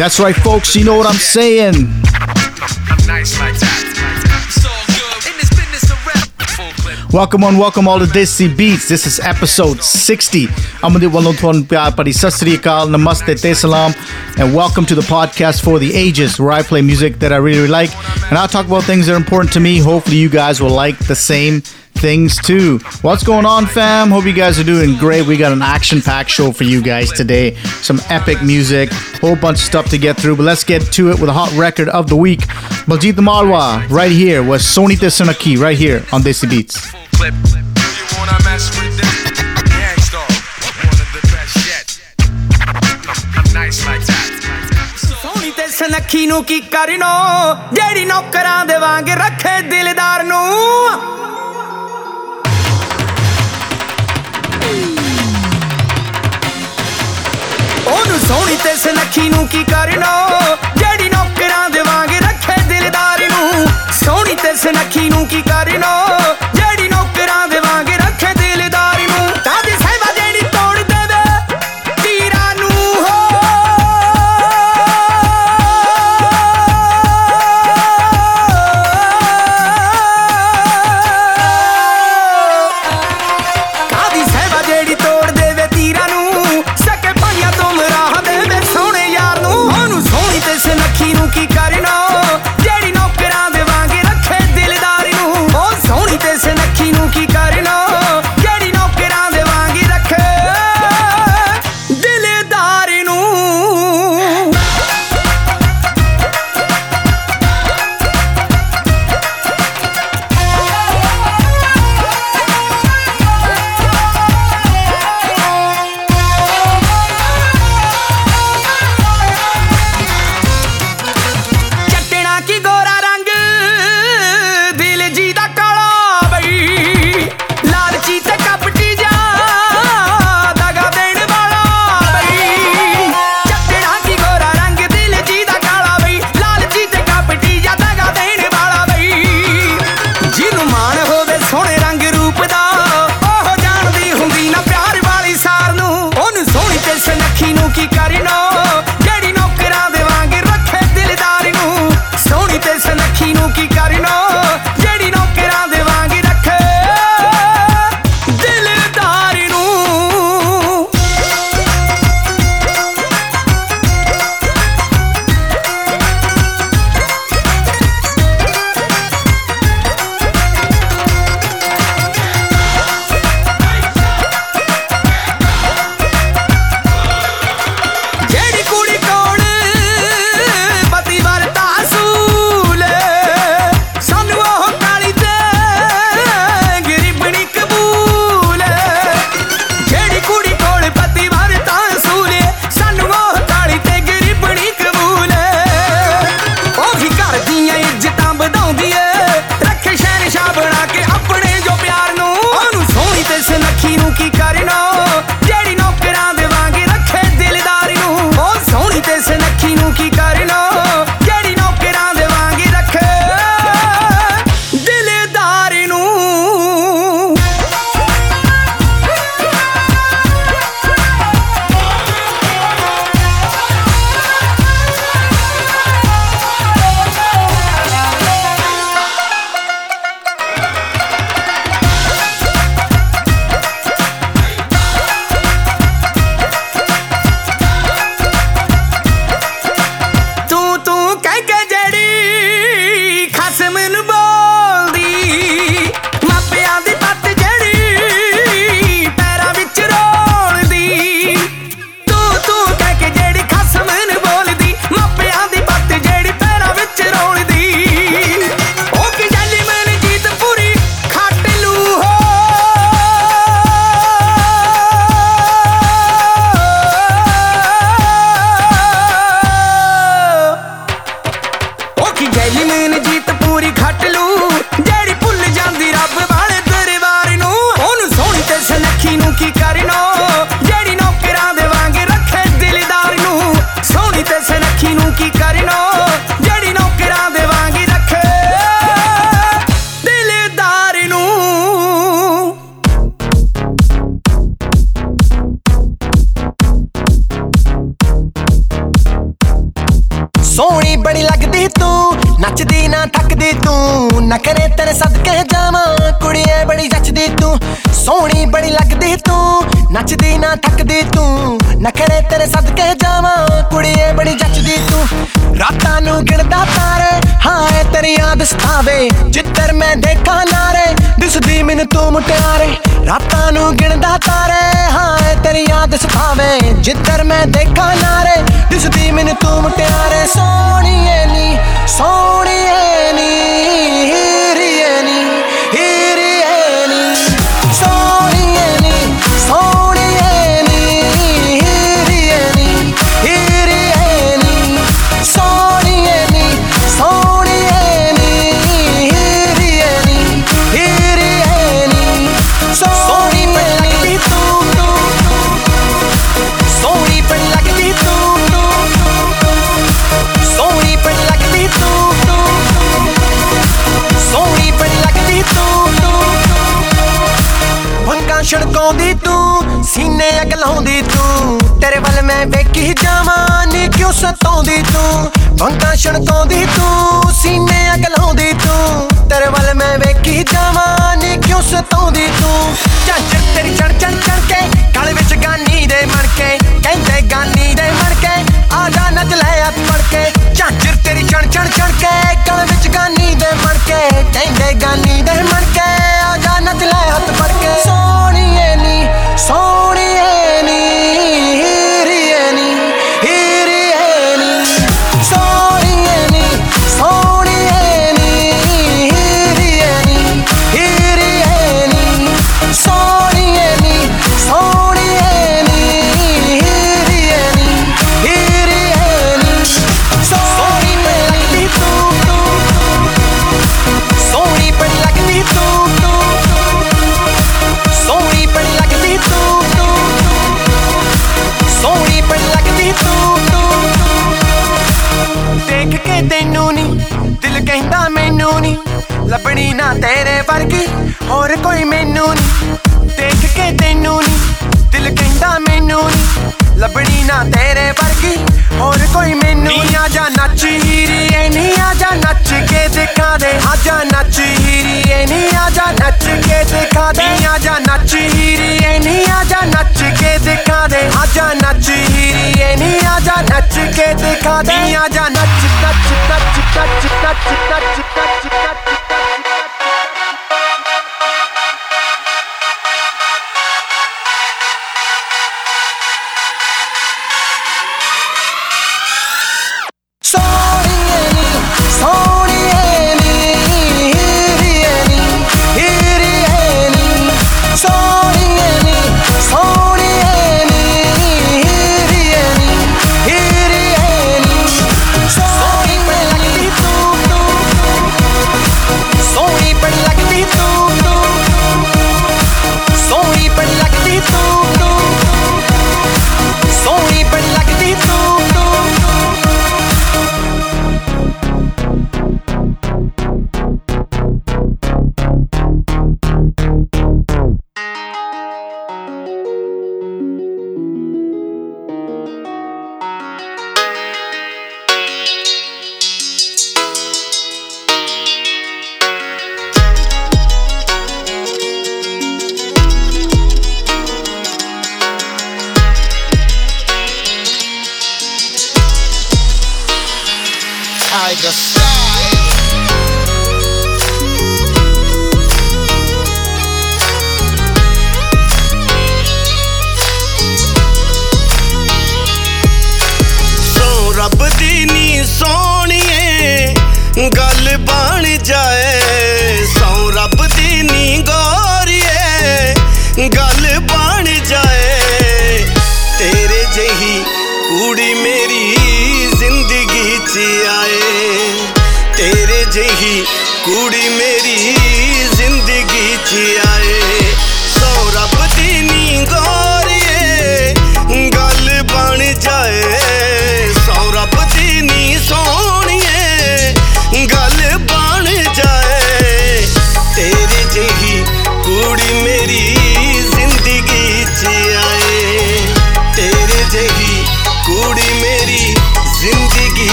That's right, folks. You know what I'm saying. Welcome on, welcome all to Desi Beats. This is episode 60. Amadir walon thon pyar pari sasriyakal, namaste, te salam, and welcome to the podcast for the ages where I play music that I really, really like and I'll talk about things that are important to me. Hopefully, you guys will like the same things too. What's going on, fam? Hope you guys are doing great. We got an action packed show for you guys today. Some epic music, whole bunch of stuff to get through, but let's get to it with a hot record of the week. Baljit Malwa, right here, was Sohni Te Sunakhi, right here on Desi Beats. ਨੱਖੀ ਨੂੰ ਕੀ ਕਰਨੋ ਜਿਹੜੀ ਨੌਕਰਾਂ ਦੇ ਵਾਂਗ ਰੱਖੇ ਦਿਲਦਾਰ ਨੂੰ ਉਹਨੂੰ ਸੋਹਣੀ ਤੇ ਸਨੱਖੀ ਨੂੰ ਕੀ ਕਰਨਾ? ਜਿਹੜੀ ਨੌਕਰਾਂ ਦੇ ਵਾਂਗ ਰੱਖੇ ਦਿਲਦਾਰ ਨੂੰ, ਸੋਹਣੀ ਤੇ ਸਨੱਖੀ ਨੂੰ ਕੀ ਕਰਨਾ?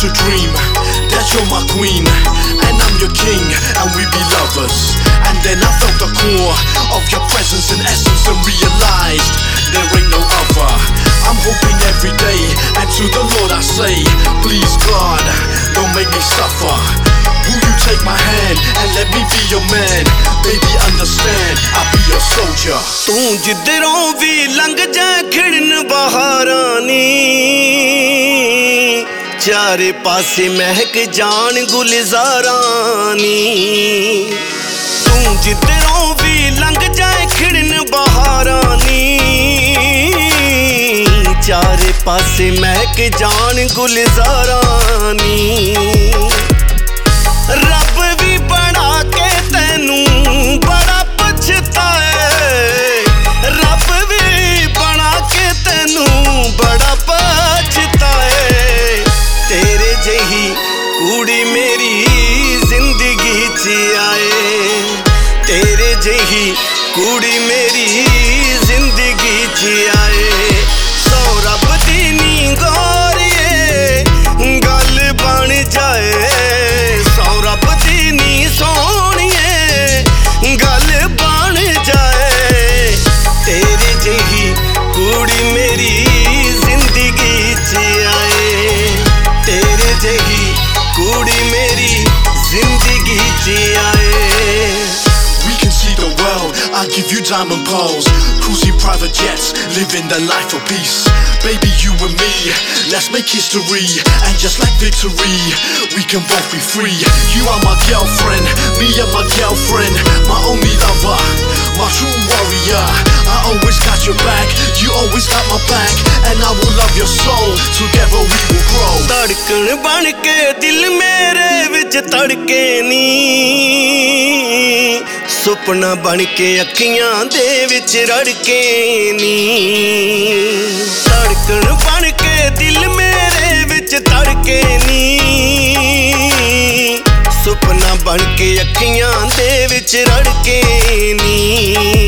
to dream that you're my queen and I'm your king and we be lovers. And then I felt the core of your presence and essence and realized there ain't no other. I'm hoping every day and to the Lord I say, please God, don't make me suffer. Will you take my hand and let me be your man? Baby, understand, I'll be your soldier. तू जिधरों भी लंघ जा खिड़न बहारानी ਚਾਰੇ ਪਾਸੇ ਮਹਿਕ ਜਾਣ ਗੁਲਜ਼ਾਰਾਂ ਨੀ ਤੂੰ ਜਿੱਧਰੋਂ ਵੀ ਲੰਘ ਜਾਏ ਖਿੜਨ ਬਹਾਰਾਂ ਨੀ ਚਾਰੇ ਪਾਸੇ ਮਹਿਕ ਜਾਣ ਗੁਲਜ਼ਾਰਾਂ diamond poles, cruising private jets, living the life of peace. Baby, you and me, let's make history, and just like victory, we can both be free. You are my girlfriend, me and my girlfriend, my only lover, my true warrior. I always got your back, you always got my back, and I will love your soul. Together we will grow. धड़कन बन के दिल मेरे विच तड़के नी ਸੁਪਨਾ ਬਣ ਕੇ ਅੱਖੀਆਂ ਦੇ ਵਿੱਚ ਰੜਕੇ ਨੀ। ਧੜਕਣ ਬਣ ਕੇ ਦਿਲ ਮੇਰੇ ਵਿੱਚ ਧੜਕੇ ਨੀ। ਸੁਪਨਾ ਬਣ ਕੇ ਅੱਖੀਆਂ ਦੇ ਵਿੱਚ ਰੜਕੇ ਨੀ।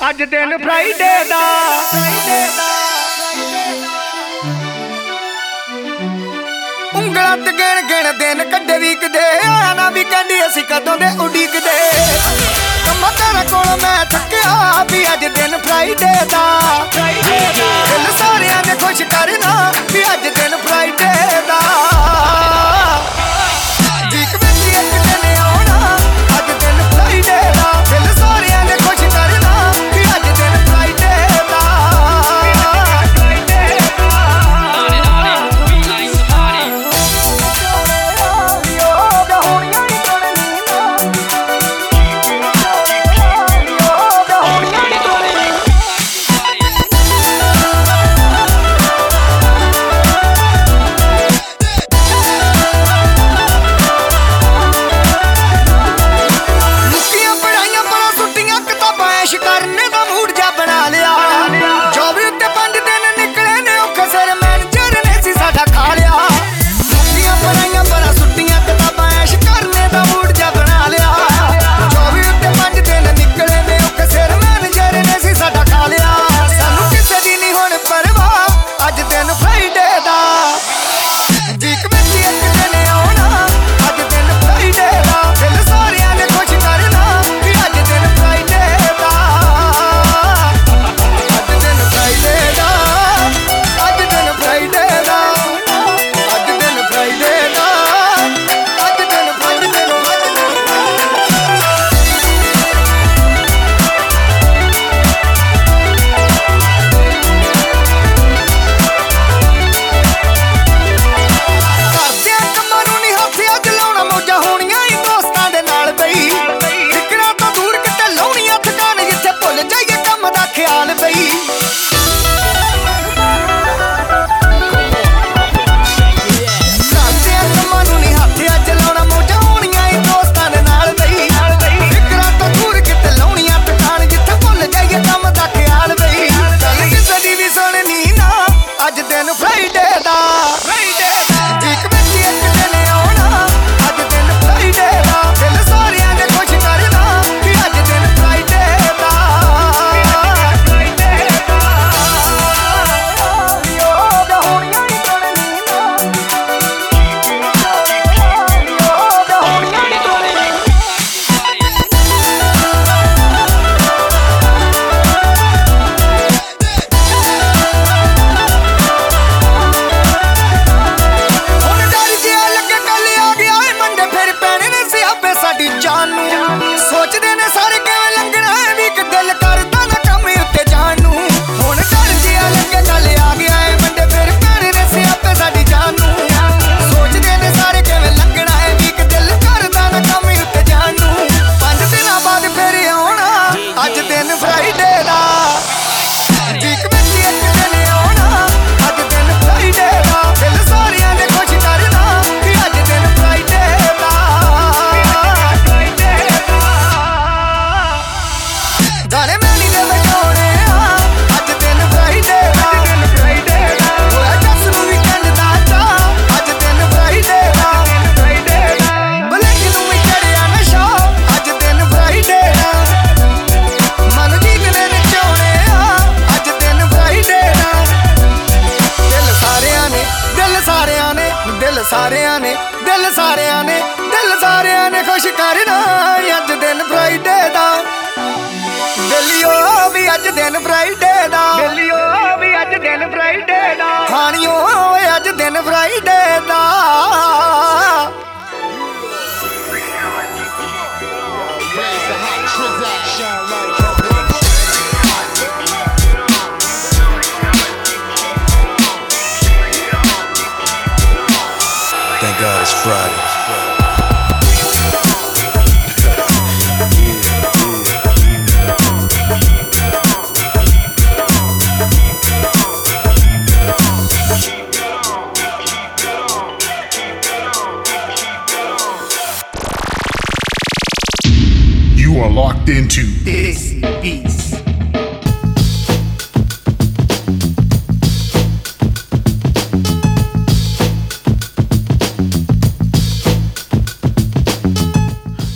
ਅੱਜ ਦਿਨ ਫਰਾਈਡੇ ਦਾ। ਉਂਗਲਾਂ ਤੇ ਗਿਣ ਗਿਣ ਦਿਨ ਕੱਢੇ ਵੀਕਦੇ। ਆਇਆ ਨਾ ਵੀ ਕਹਿੰਦੀ ਅਸੀਂ ਕਦੋਂ ਦੇ ਉਡੀਕਦੇ। ਕੰਮਾਂ ਤੇਰੇ ਕੋਲ ਮੈਂ ਥੱਕਿਆ ਵੀ ਅੱਜ ਦਿਨ ਫਰਾਈਡੇ ਦਾ। ਦਿਲ ਸਾਰਿਆਂ ਨੇ ਖੁਸ਼ ਕਰਨਾ ਵੀ ਅੱਜ ਦਿਨ ਫਰਾਈਡੇ ਦਾ।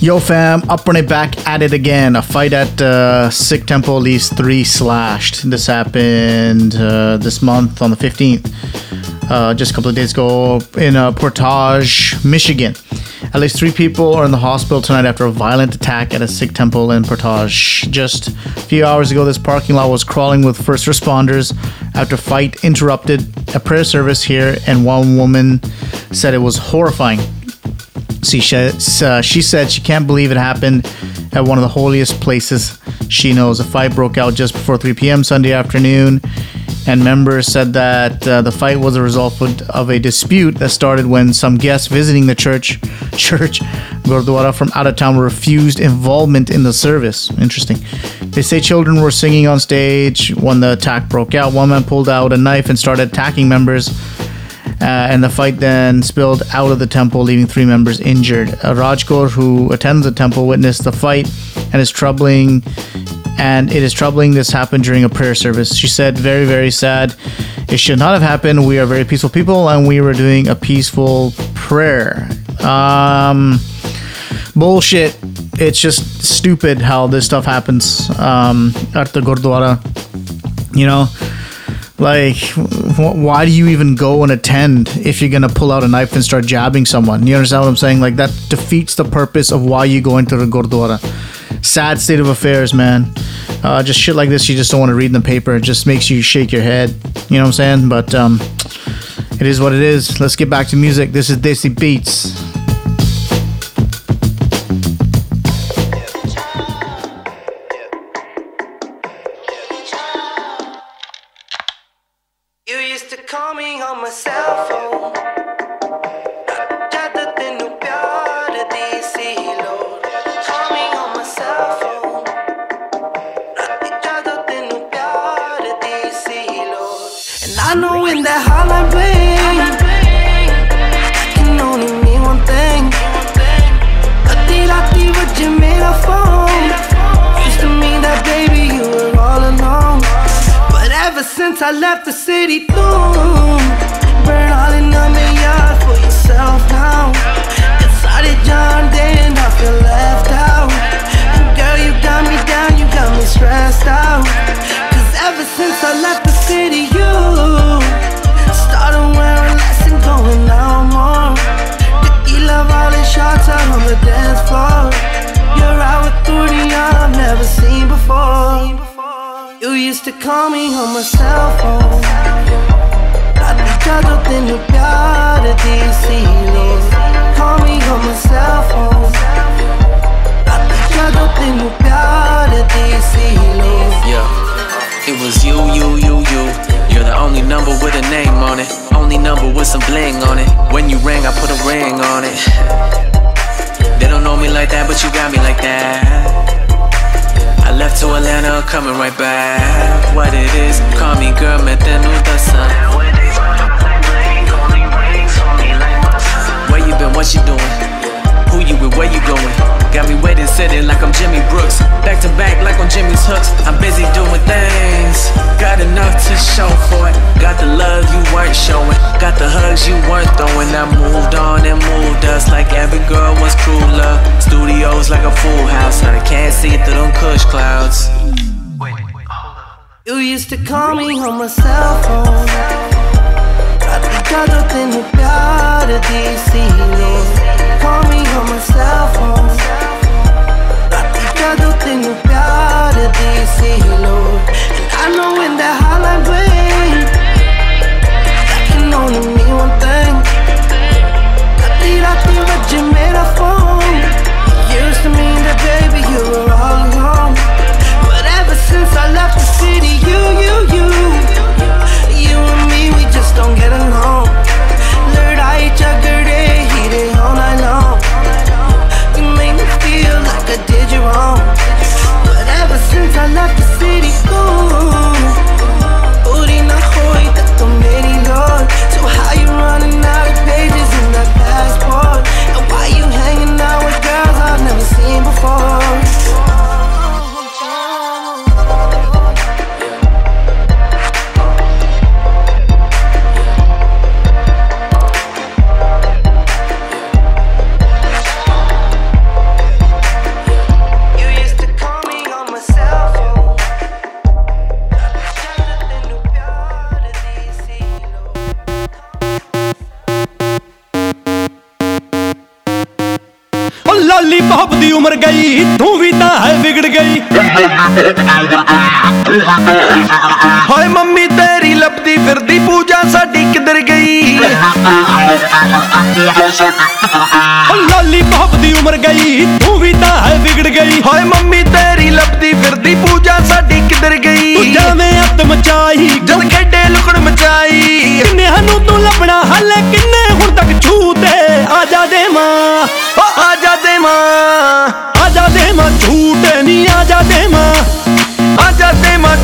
Yo fam, Upper it back at it again. A fight at uh, Sikh Temple leaves three slashed. This happened uh, this month on the 15th, uh, just a couple of days ago in uh, Portage, Michigan. At least three people are in the hospital tonight after a violent attack at a Sikh temple in Portage. Just a few hours ago, this parking lot was crawling with first responders after a fight interrupted a prayer service here, and one woman said it was horrifying. She, uh, she said she can't believe it happened at one of the holiest places she knows. A fight broke out just before 3 p.m. Sunday afternoon, and members said that uh, the fight was a result of, of a dispute that started when some guests visiting the church, church Gurdwara from out of town refused involvement in the service. Interesting. They say children were singing on stage when the attack broke out. One man pulled out a knife and started attacking members. Uh, and the fight then spilled out of the temple, leaving three members injured. Uh, Rajkor, who attends the temple, witnessed the fight and is troubling. And it is troubling this happened during a prayer service. She said, "Very, very sad. It should not have happened. We are very peaceful people, and we were doing a peaceful prayer." Um, bullshit. It's just stupid how this stuff happens um, at the Gurdwara. You know, like, wh- why do you even go and attend if you're gonna pull out a knife and start jabbing someone? You understand what I'm saying? Like, that defeats the purpose of why you go into the Gurdwara. Sad state of affairs, man. Uh, just shit like this, you just don't want to read in the paper. It just makes you shake your head. You know what I'm saying? But um, it is what it is. Let's get back to music. This is Desi Beats. Left the city, boom, myself home I just got nothing to piar de silos Call me on my cell phone I just got Yo no tengo piar DC silos Yeah, it was you, you, you, you You're the only number with a name on it. Only number with some bling on it. When you rang, I put a ring on it. They don't know me like that, but you got me like that. I left to Atlanta, coming right back. What it is, call me girl, metenu the sun. Where you been, what you doing? Who you with, where you going? Got me waiting, sitting like I'm Jimmy Brooks. Back to back like on Jimmy's hooks. I'm busy doing things. Got enough to show for it. Got the love you weren't showing. Got the hugs you weren't throwing. I moved on and moved us like every girl was crueler. Studios like a full house. And I can't see through them cush clouds. Wait, wait, you used to call me on my cell phone call me on my cell phone. Praticado tenho piada de silo And I know when that hotline bling I can only mean one thing. I did I think that you made a phone It used to mean that baby you were all alone. But ever since I left the city you, you, you ਹਾਏ mummy ਤੇਰੀ ਲੱਭਦੀ ਫਿਰਦੀ ਪੂਜਾ ਸਾਡੀ ਕਿੱਧਰ ਗਈ? ਲਾਲੀ ਪਾਪ ਦੀ ਉਮਰ ਗਈ ਤੂੰ ਵੀ ਤਾਂ ਹੈ ਵਿਗੜ ਗਈ। ਹਾਏ ਮੰਮੀ ਤੇਰੀ ਲੱਭਦੀ ਫਿਰਦੀ ਪੂਜਾ ਸਾਡੀ ਕਿੱਧਰ ਗਈ? ਜਾਵੇਂ ਅੱਤ ਮਚਾਈ। ਜਦ ਖੇਡੇ ਲੁਕਣ ਮਚਾਈ। ਕਿੰਨਿਆਂ ਨੂੰ ਤੂੰ ਲੱਭਣਾ ਹਲੇ ਕਿੰਨੇ ਹੁਣ ਤੱਕ ਛੂਤੇ? ਆ ਜਾ ਦੇ ਮਾਂ। ਆ ਜਾ ਦੇ ਮਾਂ। ਆ ਜਾ ਦੇ ਮਾਂ ਝੂਟੇ ਨਹੀਂ ਆ ਜਾ ਦੇ ਮਾਂ।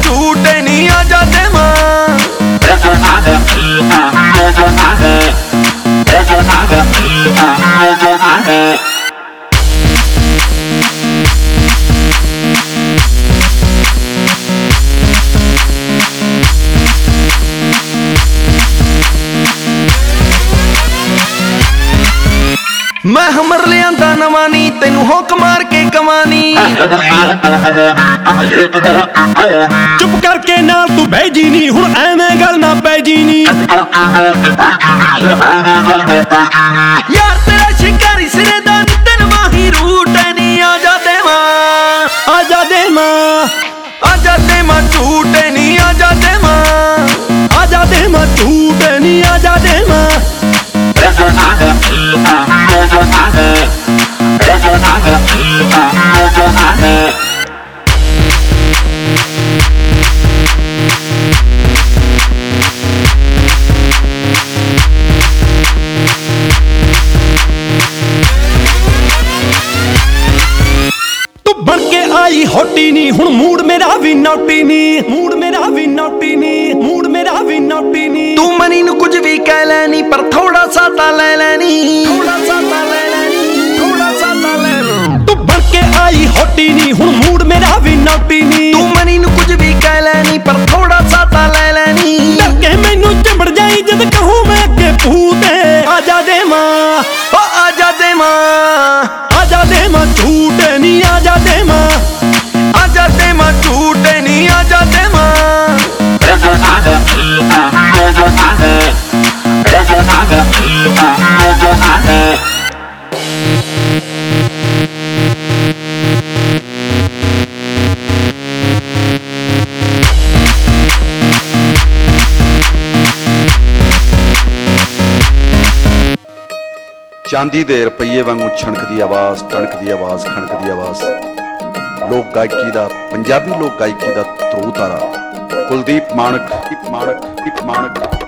ਝੂਟੇ ਨਹੀਂ ਆ ਜਾ ਮਾਂ। ਮੈਂ ਹਮਰ ਲਿਆਂਦਾ ਨਵਾਂ ਨੀ ਤੈਨੂੰ ਹੁੱਕ ਮਾਰ ਕੇ ਕਮਾਨੀ ਚੁੱਪ ਕਰਕੇ ਨਾਲ ਤੂੰ ਬਹਿ ਜੀ ਨਹੀਂ ਹੁਣ ਐਵੇਂ ਗੱਲ ਨਾ ਪੈ ਜੀ ਨਹੀਂ ਯਾਰ ਤੇਰਾ ਸ਼ਿਕਾਰੀ ਸਿਰੇ ਦਾ ਨੀ, ਤੈਨੂੰ ਮਾਹੀ ਰੂਟ ਨਹੀਂ ਆ ਜਾ ਦੇ ਮਾਂ, ਆ ਜਾ ਦੇ ਮਾਂ, ਆ ਜਾ ਦੇ ਮਾਂ ਝੂਟੇ ਨਹੀਂ ਆ ਜਾ ਦੇ ਮਾਂ, ਆ ਜਾ ਦੇ ਮਾਂ ਝੂਟੇ ਨਹੀਂ ਆ ਜਾ ਦੇ ਮਾਂ। ਆਈ ਹੋਟੀ ਨਹੀਂ ਹੁਣ ਮੂਡ ਮੇਰਾ ਵੀ ਨੌਟੀ ਨਹੀਂ ਮੂਡ ਮੇਰਾ ਵੀ ਨੌਟੀ ਨਹੀਂ ਮੂਡ ਮੇਰਾ ਵੀ ਨੌਟੀ ਨਹੀਂ ਤੂੰ ਮਨੀ ਨੂੰ ਕੁਝ ਵੀ ਕਹਿ ਲੈਣੀ ਪਰ ਥੋੜਾ ਸਾਤਾ ਲੈ ਲੈਣੀ ਥੋੜਾ ਸਾਤਾ ਲੈ ਆਈ ਹੋਟੀ ਨਹੀਂ ਹੁਣ ਮੂਡ ਮੇਰਾ ਵੀ ਨੌਟੀ ਨਹੀਂ। ਤੂੰ ਮਨੀ ਨੂੰ ਕੁਝ ਵੀ ਕਹਿ ਲੈਣੀ ਪਰ ਥੋੜਾ ਸਾਤਾ ਲੈ ਲੈਣੀ ਡਰ ਕੇ ਮੈਨੂੰ ਚਿੰਬੜ ਜਾਈ ਜਦ ਕਹੂੰ ਮੈਂ ਅੱਗੇ ਪੂਤੇ ਆ ਜਾ ਦੇ ਮਾਂ ਓ ਆ ਜਾ ਦੇ ਮਾਂ ਆ ਜਾ ਦੇ ਮਾਂ ਝੂਟੇ ਨਹੀਂ ਆ ਜਾ ਦੇ ਮਾਂ। ਆ ਜਾ ਦੇ ਮਾਂ ਝੂਟੇ ਨਹੀਂ ਆ ਜਾ ਦੇ ਮਾਂ। ਚਾਂਦੀ ਦੇ ਰੁਪਈਏ ਵਾਂਗੂ ਛਣਕਦੀ ਆਵਾਜ਼ ਟਣਕਦੀ ਆਵਾਜ਼ ਖਣਕਦੀ ਆਵਾਜ਼। ਲੋਕ ਗਾਇਕੀ ਦਾ, ਪੰਜਾਬੀ ਲੋਕ ਗਾਇਕੀ ਦਾ ਧਰੂ ਤਾਰਾ। ਕੁਲਦੀਪ ਮਾਨਕ ਦੀਪ ਮਾਨਕ ਦੀਪ ਮਾਨਕ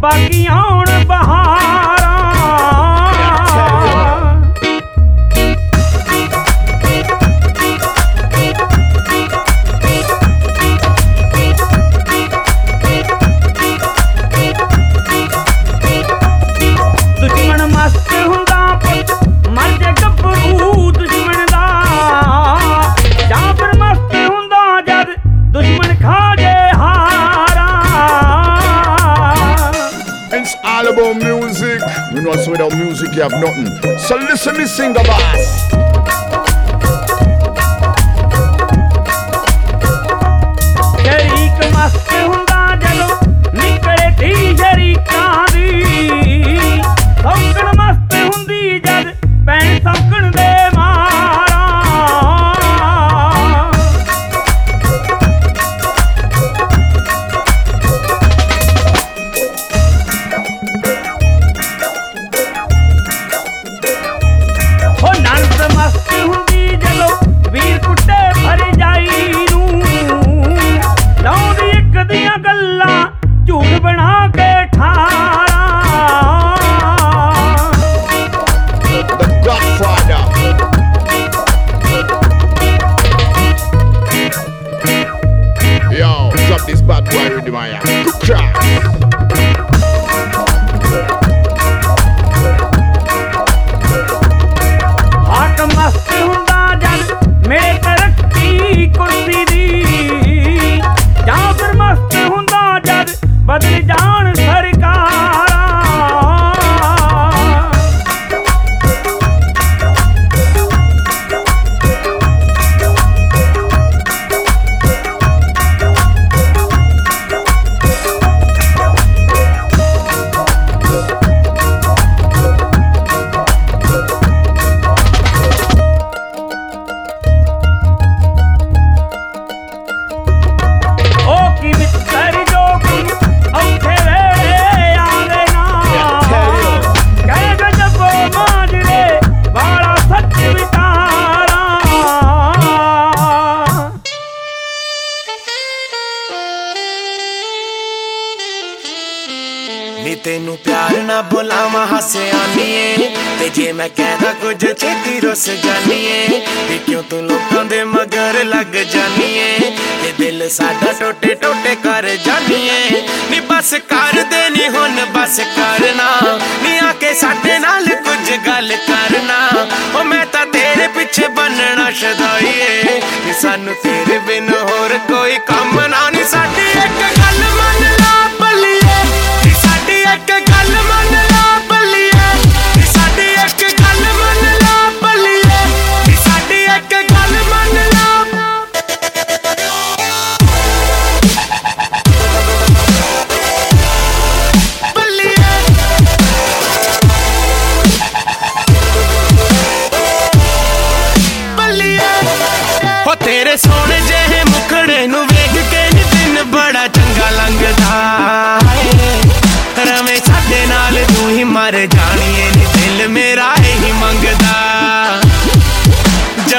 ਬਾਕੀ ਆਉਣ ਬਹਾ So listen me sing about.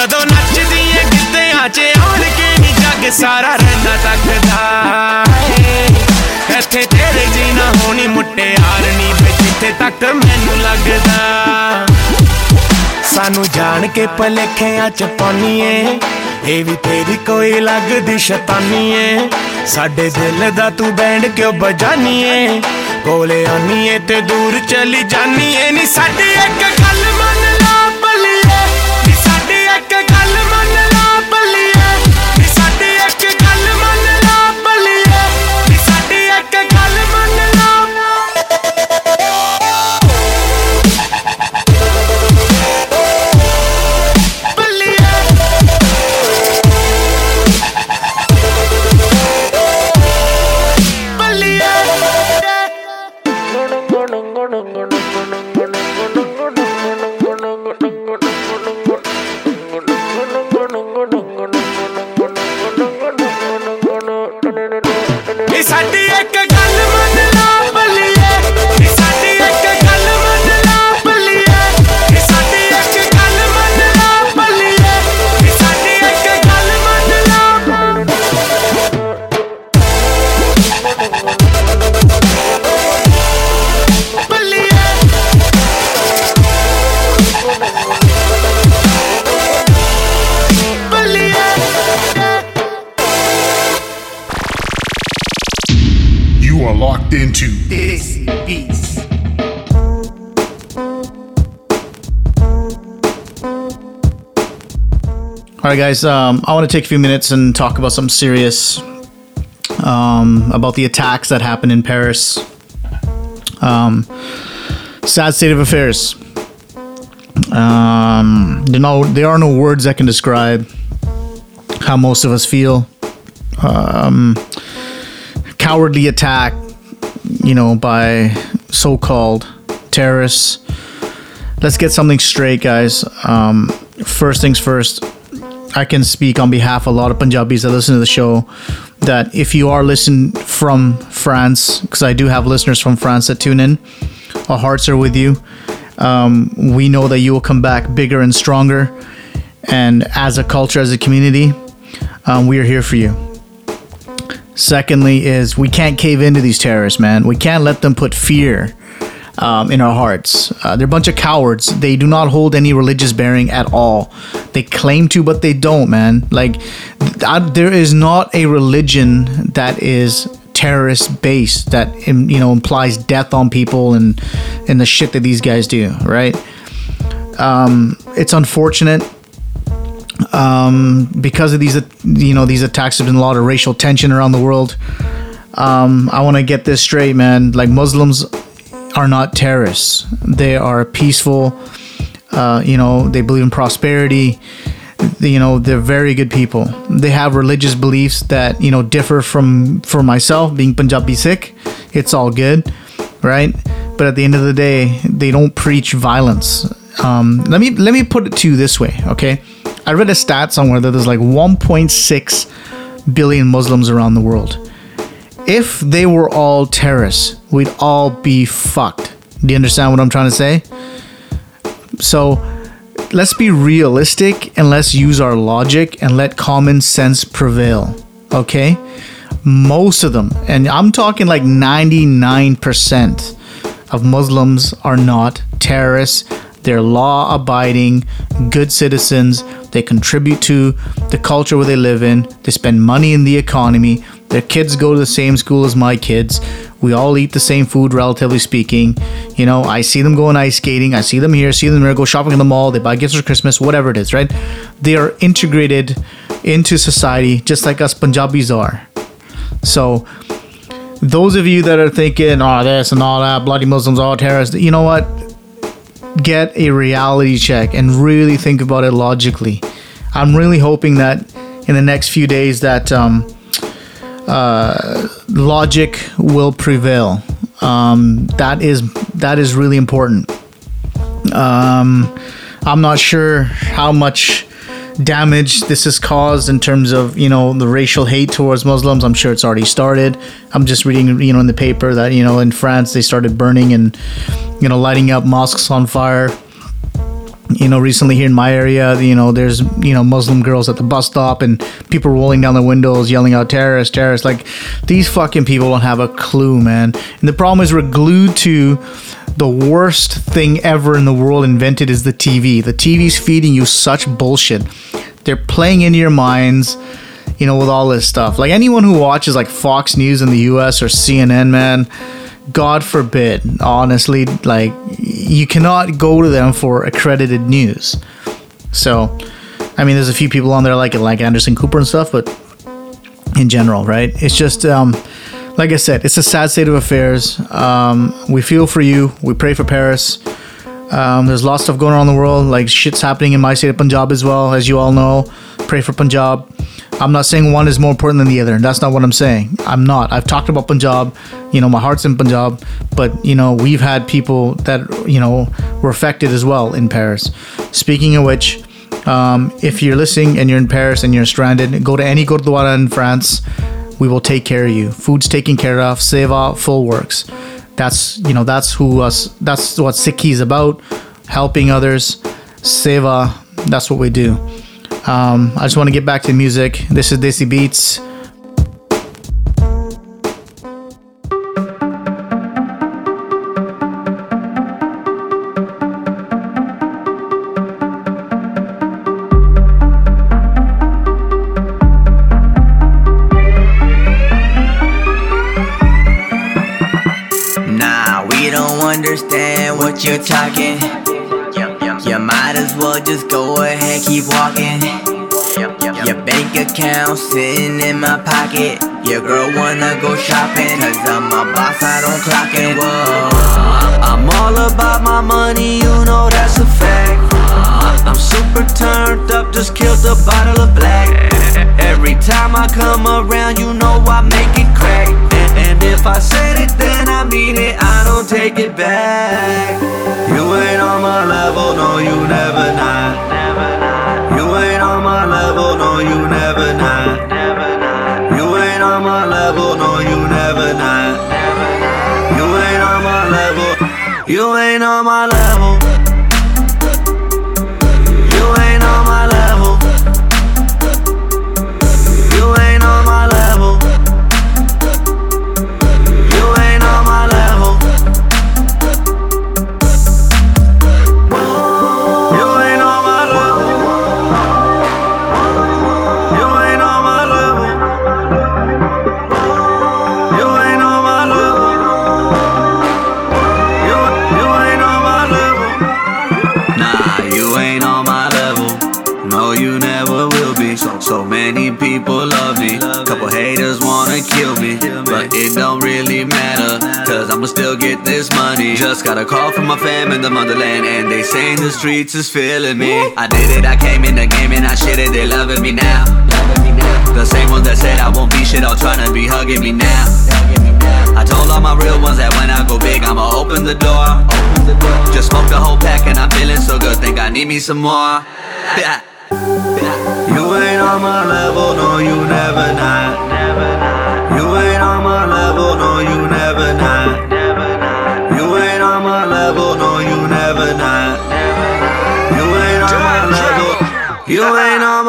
ਜਦੋਂ ਨੱਚਦੀ ਏ ਗਿੱਧਿਆਂ 'ਚ ਆਣ ਕੇ ਨੀ ਜੱਗ ਸਾਰਾ ਰਹਿਣਾ ਤੱਕਦਾ? ਇੱਥੇ ਤੇਰੇ ਜੀਨਾ ਹੋਣੀ ਮੁੱਟੇ ਆਰਣੀ ਵੇ ਜਿੱਥੇ ਤੱਕ ਮੈਨੂੰ ਲੱਗਦਾ। ਸਾਨੂੰ ਜਾਣ ਕੇ ਭਲੇਖਿਆਂ 'ਚ ਪਾਉਣੀ ਏ ਇਹ ਵੀ ਤੇਰੀ ਕੋਈ ਲੱਗਦੀ ਸ਼ੈਤਾਨੀ ਏ ਸਾਡੇ ਦਿਲ ਦਾ ਤੂੰ ਬੈਂਡ ਕਿਉਂ ਬਜਾਨੀ ਏ ਕੋਲੇ ਆਨੀ ਏ ਤੇ ਦੂਰ ਚਲੀ ਜਾਨੀ ਏ ਨਹੀਂ ਸਾਡੇ ਇੱਕ ਗੱਲ ਮੰਨ ਲਾ। right, guys. Um, I want to take a few minutes and talk about some serious um, about the attacks that happened in Paris. Um, sad state of affairs. Um, there, no, there are no words that can describe how most of us feel. Um, cowardly attack, you know, by so called terrorists. Let's get something straight, guys. Um, first things first, I can speak on behalf of a lot of Punjabis that listen to the show that if you are listening from France, because I do have listeners from France that tune in, our hearts are with you. Um, we know that you will come back bigger and stronger. And as a culture, as a community, um, we are here for you. Secondly, is we can't cave into these terrorists, man. We can't let them put fear um, in our hearts. Uh, they're a bunch of cowards. They do not hold any religious bearing at all. They claim to, but they don't, man. Like, th- there is not a religion that is terrorist based that you know implies death on people and and the shit that these guys do, right? Um, it's unfortunate um, because of these you know these attacks have been a lot of racial tension around the world. Um, I want to get this straight, man. Like Muslims are not terrorists. They are peaceful. Uh, you know, they believe in prosperity. You know, they're very good people. They have religious beliefs that you know differ from for myself, being Punjabi Sikh. It's all good, right? But at the end of the day, they don't preach violence. Um, let me let me put it to you this way, okay? I read a stat somewhere that there's like 1.6 billion Muslims around the world. If they were all terrorists, we'd all be fucked. Do you understand what I'm trying to say? So let's be realistic and let's use our logic and let common sense prevail. Okay? Most of them, and I'm talking like 99% of Muslims are not terrorists. They're law abiding, good citizens. They contribute to the culture where they live in. They spend money in the economy. Their kids go to the same school as my kids. We all eat the same food, relatively speaking. You know, I see them going ice skating. I see them here, see them there, go shopping in the mall. They buy gifts for Christmas, whatever it is, right? They are integrated into society just like us Punjabis are. So, those of you that are thinking, oh, this and all that, bloody Muslims, all terrorists, you know what? Get a reality check and really think about it logically. I'm really hoping that in the next few days that um, uh, logic will prevail. Um, that is that is really important. Um, I'm not sure how much damage this has caused in terms of you know the racial hate towards Muslims. I'm sure it's already started. I'm just reading you know in the paper that you know in France they started burning and you know lighting up mosques on fire you know recently here in my area you know there's you know muslim girls at the bus stop and people rolling down their windows yelling out terrorists terrorists. Like these fucking people don't have a clue man. And the problem is we're glued to the worst thing ever in the world invented is the tv the tv's feeding you such bullshit. They're playing into your minds you know with all this stuff. Like anyone who watches like fox news in the us or cnn man God forbid, honestly, like you cannot go to them for accredited news. So, I mean, there's a few people on there like it, like Anderson Cooper and stuff, but in general, right? It's just, um, like I said, it's a sad state of affairs. Um, we feel for you. We pray for Paris. Um, there's lots of stuff going on in the world. Like shit's happening in my state of Punjab as well, as you all know. Pray for Punjab. I'm not saying one is more important than the other. That's not what I'm saying. I'm not. I've talked about Punjab. You know, my heart's in Punjab, but you know, we've had people that you know were affected as well in Paris. Speaking of which, um, if you're listening and you're in Paris and you're stranded, go to any Gurdwara in France. We will take care of you. Food's taken care of. Seva full works. That's you know that's who us. That's what Sikhi is about. Helping others. Seva. That's what we do. Um, I just want to get back to music. This is Desi Beats. Talking. You might as well just go ahead, keep walking. Your bank account sitting in my pocket. Your girl wanna go shopping, cause I'm a boss, I don't clock it. Whoa. I'm all about my money, you know that's a fact. I'm super turned up, just killed a bottle of black. Every time I come around, you know I make it crack. If I said it, then I mean it, I don't take it back. You ain't on my level, no, you never not. You ain't on my level, no, you never not. You ain't on my level, no, you never not. You ain't on my level. You ain't on my level. Got a call from my fam in the motherland. And they saying the streets is feeling me. I did it, I came in the game and I shit it. They loving me now. The same ones that said I won't be shit, all to be hugging me now. I told all my real ones that when I go big, I'ma open the door. Just smoked the whole pack and I'm feeling so good, think I need me some more. You ain't on my level, no, you never not. You ain't on my level, no, you never Elena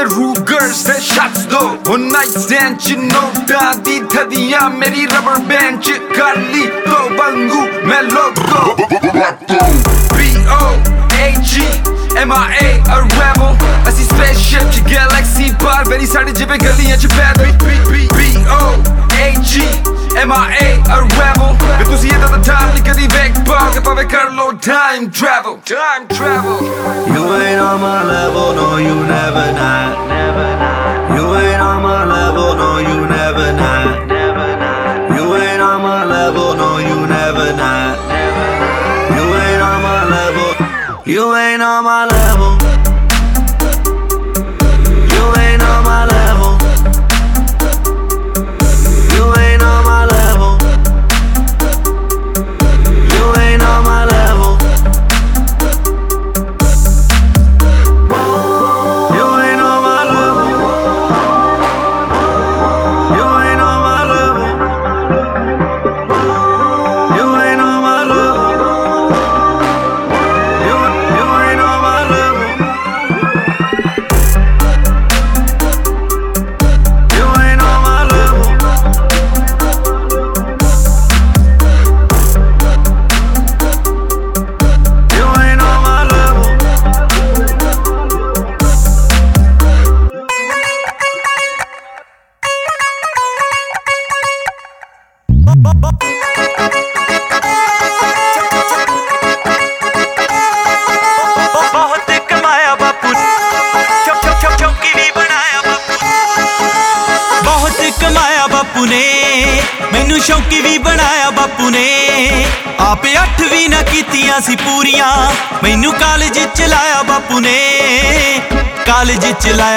में रूगर से शख्स दो वो night stand नोटा दी थदिया मेरी rubber band कर ली तो बंगू मैं लोगो B O A G M I A a rebel ऐसी स्पेसशिप की गैलेक्सी पार मेरी साड़ी जिपे गलियां च पैदल B.O. A.G. M.I.A. a rebel ਵੇ ਤੁਸੀਂ ਇਹਦਾ ਤਾਂ time ਨਹੀਂ ਕਦੀ ਵੇਖ ਪਾਓਗੇ ਭਾਵੇਂ ਕਰ ਲੋ time travel time travel You ain't on my level, no, you never not. You ain't on my level, no, you never not. You ain't on my level, no, you never not. You ain't on my level. You ain't on my level.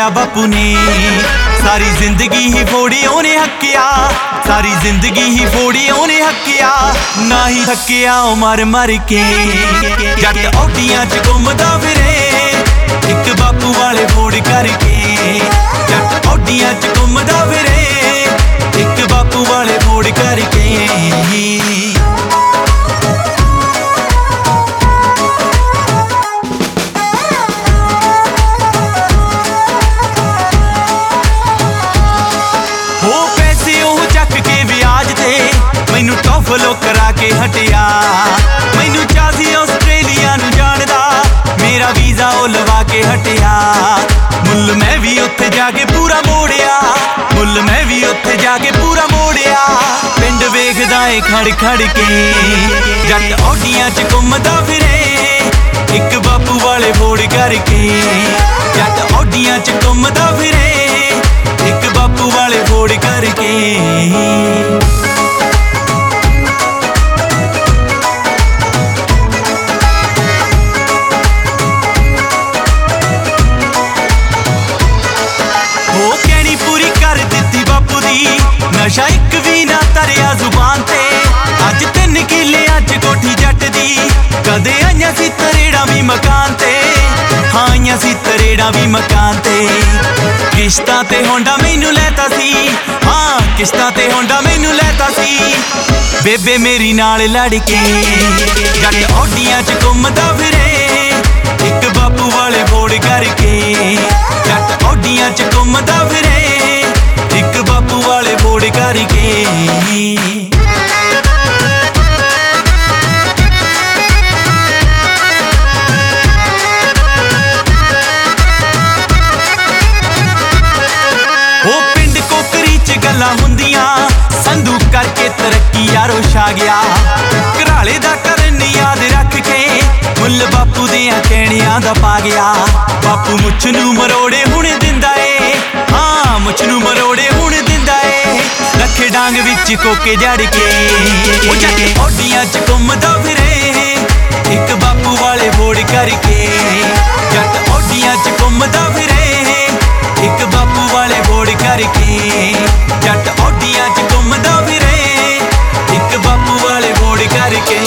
ਚ ਲਾਇਆ ਬਾਪੂ ਨੇ। ਸਾਰੀ ਜ਼ਿੰਦਗੀ ਹੀ ਫੋੜੀ ਉਹਨੇ ਹੱਕਿਆ। ਸਾਰੀ ਜ਼ਿੰਦਗੀ ਹੀ ਫੋੜੀ ਉਹਨੇ ਹੱਕਿਆ। ਨਾ ਹੀ ਥੱਕਿਆ ਉਹ ਮਰ ਮਰ ਕੇ। ਜੱਟ ਔਡੀਆਂ ਚ ਘੁੰਮਦਾ ਫਿਰੇ। ਇੱਕ ਬਾਪੂ ਵਾਲੇ ਫੋੜ ਕਰਕੇ। ਜੱਟ ਔਡੀਆਂ ਚ ਘੁੰਮਦਾ ਫਿਰੇ। ਇੱਕ ਬਾਪੂ ਵਾਲੇ ਫੋੜ ਕਰਕੇ। ਹਟਿਆ। ਮੈਨੂੰ ਚਾਹਦੀ ਆਸਟ੍ਰੇਲੀਆ ਨੂੰ ਜਾਣਦਾ, ਮੇਰਾ ਵੀਜ਼ਾ ਉਹ ਲਵਾ ਕੇ ਹਟਿਆ। ਮੁੱਲ ਮੈਂ ਵੀ ਉੱਥੇ ਜਾ ਕੇ ਪੂਰਾ ਮੋੜਿਆ। ਮੁੱਲ ਮੈਂ ਵੀ ਉੱਥੇ ਜਾ ਕੇ ਪੂਰਾ ਮੋੜਿਆ। ਪਿੰਡ ਵੇਖਦਾ ਏ ਖੜ ਖੜ ਕੇ, ਜੱਟ ਔਡੀਆਂ 'ਚ ਘੁੰਮਦਾ ਫਿਰੇ। ਇੱਕ ਬਾਪੂ ਵਾਲੇ ਫੋੜ ਕਰਕੇ, ਜੱਟ ਔਡੀਆਂ 'ਚ ਘੁੰਮਦਾ ਫਿਰੇ। ਇੱਕ ਬਾਪੂ ਵਾਲੇ ਫੋੜ ਕਰਕੇ। ਨਸ਼ਾ ਇੱਕ ਵੀ ਨਾ ਤਰਿਆ ਜ਼ੁਬਾਨ ਤੇ। ਅੱਜ ਤਿੰਨ ਕਿੱਲੇ, ਅੱਜ ਕੋਠੀ ਜੱਟ ਦੀ। ਕਦੇ ਆਈਆਂ ਸੀ ਤਰੇੜਾ ਵੀ ਮਕਾਨ ਤੇ। ਹਾਂ, ਆਈਆਂ ਸੀ ਤਰੇੜਾ ਵੀ ਮਕਾਨ ਤੇ। ਕਿਸ਼ਤਾਂ ਤੇ ਹੋਂਡਾ ਮੈਨੂੰ ਲੈਤਾ ਸੀ। ਹਾਂ, ਕਿਸ਼ਤਾਂ ਤੇ ਹੋਂਡਾ ਮੈਨੂੰ ਲੈਤਾ ਸੀ। ਬੇਬੇ ਮੇਰੀ ਨਾਲ ਲੜ ਕੇ ਜੱਟ ਔਡੀਆਂ 'ਚ ਘੁੰਮਦਾ ਫਿਰੇ। ਇੱਕ ਬਾਪੂ ਵਾਲੇ ਫੋੜ ਕਰਕੇ ਜੱਟ ਔਡੀਆਂ 'ਚ ਘੁੰਮਦਾ ਫਿਰੇ। ਇੱਕ ਬਾਪੂ ਵਾਲੇ ਫੋੜ ਕਰਕੇ। ਉਹ ਪਿੰਡ ਕੋਕਰੀ 'ਚ ਗੱਲਾਂ ਹੁੰਦੀਆਂ, ਸੰਧੂ ਕਰਕੇ ਤਰੱਕੀ ਯਾਰੋ ਛਾ ਗਿਆ। ਘਰਾਲੇ ਦਾ ਕਰਨ ਯਾਦ ਰੱਖ ਕੇ ਮੁੱਲ ਬਾਪੂ ਦੇ ਕਹਿਣਿਆਂ ਦਾ ਪਾ ਗਿਆ। ਬਾਪੂ ਮੁੱਛ ਨੂੰ ਮਰੋੜੇ ਹੁਣ ਦਿੰਦਾ ਏ। ਹਾਂ, ਮੁੱਛ ਨੂੰ ਮਰੋੜੇ ਹੁਣ ਦਿੰਦਾ ਏ ਰੱਖੇ ਡਾਂਗ ਵਿੱਚ ਕੋਕੇ ਜੜ ਕੇ। ਉਹ ਜੱਟ ਔਡੀਆਂ 'ਚ ਘੁੰਮਦਾ ਫਿਰੇ। ਇੱਕ ਬਾਪੂ ਵਾਲੇ ਫੋੜ ਕਰਕੇ। ਜੱਟ ਔਡੀਆਂ 'ਚ ਘੁੰਮਦਾ ਫਿਰੇ। ਇੱਕ ਬਾਪੂ ਵਾਲੇ ਫੋੜ ਕਰਕੇ। ਜੱਟ ਔਡੀਆਂ 'ਚ ਘੁੰਮਦਾ ਫਿਰੇ। ਇੱਕ ਬਾਪੂ ਵਾਲੇ ਫੋੜ ਕਰਕੇ।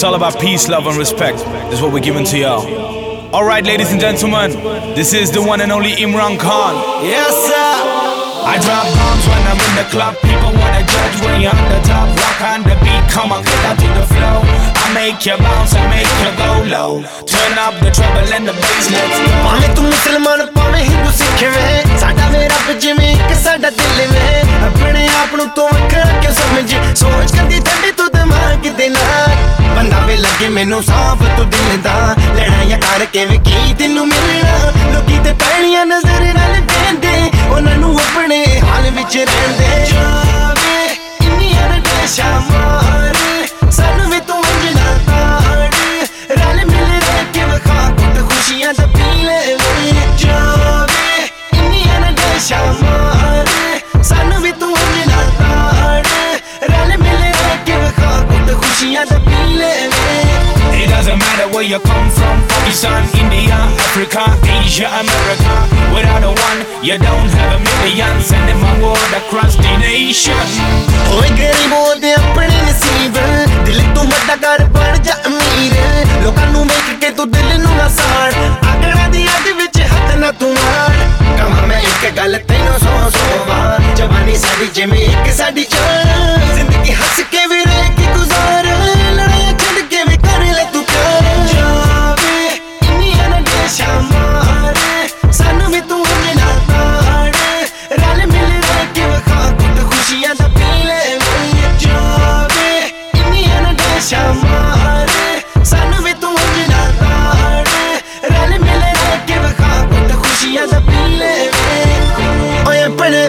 It's all about peace, love, and respect. That's what we're giving to y'all. All right, ladies and gentlemen, this is the one and only Imran Khan. Yes, sir. I drop bombs when I'm in the club. People wanna judge when you're on the top. Rock on the beat, come on, get out to the flow. I make you bounce, I make you go low. Turn up the treble and the bass, let's go. ਭਾਵੇਂ ਤੂੰ ਮੁਸਲਮਾਨ ਭਾਵੇਂ ਹਿੰਦੂ ਸਿੱਖ ਵੇ ਸਾਡਾ ਵੇ ਰੱਬ ਜਿਵੇਂ ਇੱਕ ਸਾਡਾ ਦਿਲ ਵੇ ਆਪਣੇ ਆਪ ਨੂੰ ਤੂੰ ਵੱਖਰਾ ਕਿਉਂ ਸਮਝੀ ਸੋਚ ਕਰਦੀ ਠੰਡੀ ਤੂੰ ਦਿਮਾਗ ਦੇ ਨਾਲ ਬੰਦਾ ਵੇ ਲੱਗੇ ਮੈਨੂੰ ਸਾਫ ਤੂੰ ਦਿਲ ਦਾ ਲੜਾਈਆਂ ਕਰਕੇ ਵੀ ਕੀ ਤੈਨੂੰ ਮਿਲਣਾ ਲੋਕੀ ਤੇ ਪੈਣੀਆਂ ਨਜ਼ਰ ਨਾਲ ਕਹਿੰਦੇ ਉਹਨਾਂ ਨੂੰ ਆਪਣੇ ਹਾਲ ਵਿੱਚ ਰਹਿਣ ਦੇ ਜਾਵੇ ਸਾਨੂੰ ਵੀ ਤੂੰ ਅੰਜਣਾ ਤਾੜ ਰਲ ਮਿਲ ਰਹਿ ਕੇ ਵਖਾ ਕੁੱਟ ਖੁਸ਼ੀਆਂ ਦਾ ਪੀ ਲੈ ਵੇ। ਜਾਵੇ ਇੰਨੀਆਂ ਨਸ਼ਾ ਮਾਰ ਸਾਨੂੰ ਵੀ ਤੂੰ ਅੰਜਣਾ ਤਾੜ ਰਲ ਮਿਲ ਰਹਿ ਕੇ ਵਖਾ ਕੁੱਟ ਖੁਸ਼ੀਆਂ ਦਾ ਪੀ ਲੈ doesn't matter where you come from Pakistan, India, Africa, Asia, America Without a one, you don't have a million Sending my word across the nation ਓਏ ਗਰੀਬੋ ਦੇ ਆਪਣੇ ਨਸੀਬ ਦਿਲ ਤੋਂ ਵੱਡਾ ਕਰ ਬਣ ਜਾ ਅਮੀਰ ਲੋਕਾਂ ਨੂੰ ਵੇਖ ਕੇ ਤੂੰ ਦਿਲ ਨੂੰ ਨਾ ਸਾੜ ਆਕੜਾਂ ਦੀ ਅੱਗ ਵਿੱਚ ਹੱਥ ਨਾ ਤੂੰ ਮਾਰ ਕਮਾ ਮੈਂ ਇੱਕ ਗੱਲ ਤੈਨੂੰ ਸੌ ਸੌ ਵਾਰ ਜਵਾਨੀ ਸਾਡੀ ਜਿਵੇਂ ਇੱਕ ਸਾਡੀ ਜਾਨ ਜ਼ਿੰਦਗੀ ਹੱਸ ਕੇ ਵੀ ਰਹਿ ਕੇ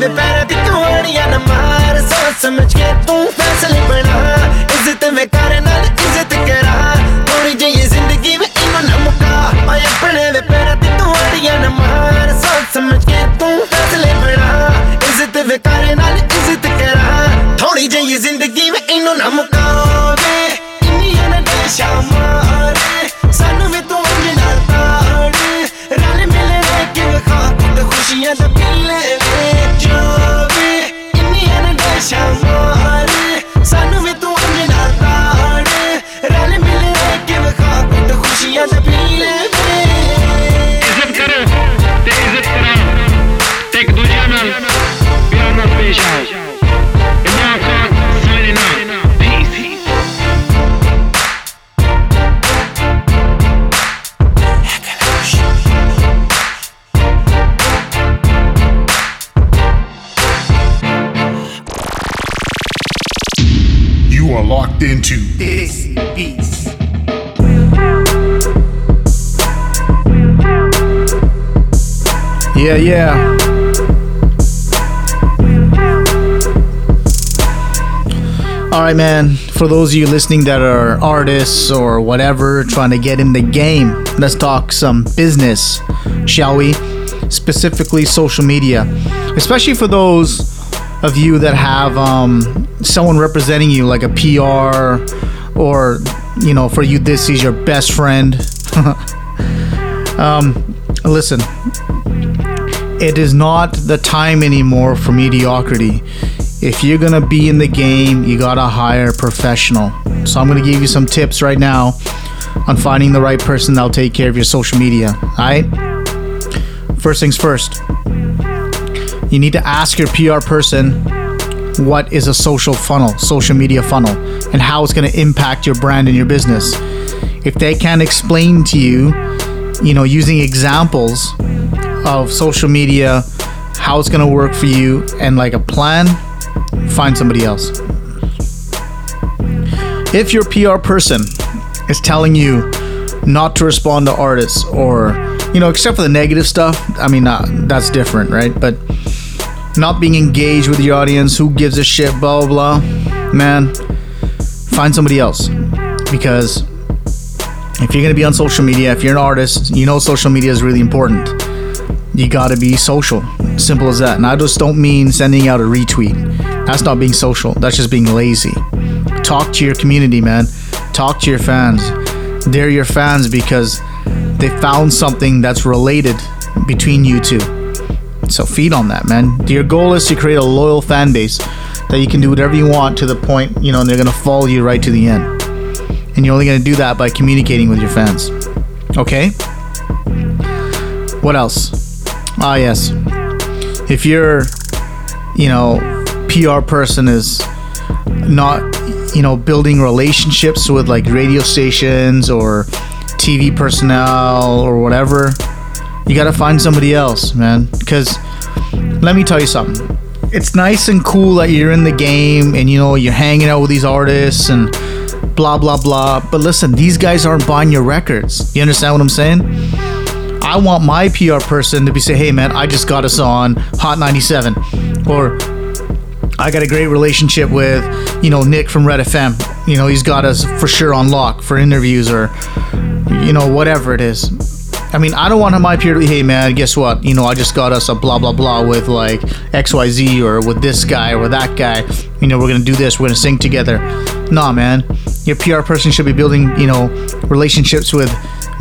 ਓਏ ਪੈਰਾਂ ਦੀ ਕਹਾਣੀਆਂ ਨਾ ਮਾਰ। ਸੋਚ ਸਮਝ ਕੇ ਤੂੰ ਫੈਸਲੇ ਬਣਾ। ਇੱਜ਼ਤ ਮੈਂ ਕਰ ਨਾਲ ਇੱਜ਼ਤ ਕਰਾ। ਥੋੜੀ ਜਿਹੀ ਜ਼ਿੰਦਗੀ ਵਿੱਚ ਇਹਨੂੰ ਨਾ ਮੁਕਾ। ਓਏ ਆਪਣੇ ਦੇ ਪੈਰਾਂ ਦੀ ਕਹਾਣੀਆਂ ਨਾ ਮਾਰ। ਸੋਚ ਸਮਝ ਕੇ ਤੂੰ ਫੈਸਲੇ ਬਣਾ। ਇੱਜ਼ਤ ਮੈਂ ਕਰ ਨਾਲ ਇੱਜ਼ਤ ਕਰਾ। ਥੋੜੀ ਜਿਹੀ ਜ਼ਿੰਦਗੀ ਵਿੱਚ ਇਹਨੂੰ ਨਾ ਮੁਕਾਵੇ Yeah, yeah. All right, man. For those of you listening that are artists or whatever trying to get in the game, let's talk some business, shall we? Specifically, social media. Especially for those of you that have um, someone representing you, like a PR, or, you know, for you, this is your best friend. um, listen, it is not the time anymore for mediocrity. If you're gonna be in the game, you gotta hire a professional. So I'm gonna give you some tips right now on finding the right person that'll take care of your social media. Alright? First things first. You need to ask your PR person what is a social funnel, social media funnel, and how it's gonna impact your brand and your business. If they can't explain to you, you know, using examples of social media, how it's gonna work for you, and like a plan, find somebody else. If your PR person is telling you not to respond to artists or, you know, except for the negative stuff, I mean, uh, that's different, right? But not being engaged with your audience, who gives a shit, blah, blah, blah, man, find somebody else. Because if you're gonna be on social media, if you're an artist, you know social media is really important. You gotta be social. Simple as that. And I just don't mean sending out a retweet. That's not being social. That's just being lazy. Talk to your community, man. Talk to your fans. They're your fans because they found something that's related between you two. So feed on that, man. Your goal is to create a loyal fan base that you can do whatever you want to the point, you know, and they're gonna follow you right to the end. And you're only to do that by communicating with your fans. Okay? What else? Ah, yes. If your, you know, PR person is not, you know, building relationships with like radio stations or TV personnel or whatever, you got to find somebody else, man. Because let me tell you something. It's nice and cool that you're in the game and you know you're hanging out with these artists and blah blah blah. But listen, these guys aren't buying your records. You understand what I'm saying? I want my PR person to be say, "Hey man, I just got us on Hot 97," or I got a great relationship with, you know, Nick from Red FM. You know, he's got us for sure on lock for interviews or, you know, whatever it is. I mean, I don't want my peer to be, hey man, guess what? You know, I just got us a blah blah blah with like XYZ or with this guy or that guy. You know, we're gonna do this, we're gonna sing together. Nah, man. Your PR person should be building, you know, relationships with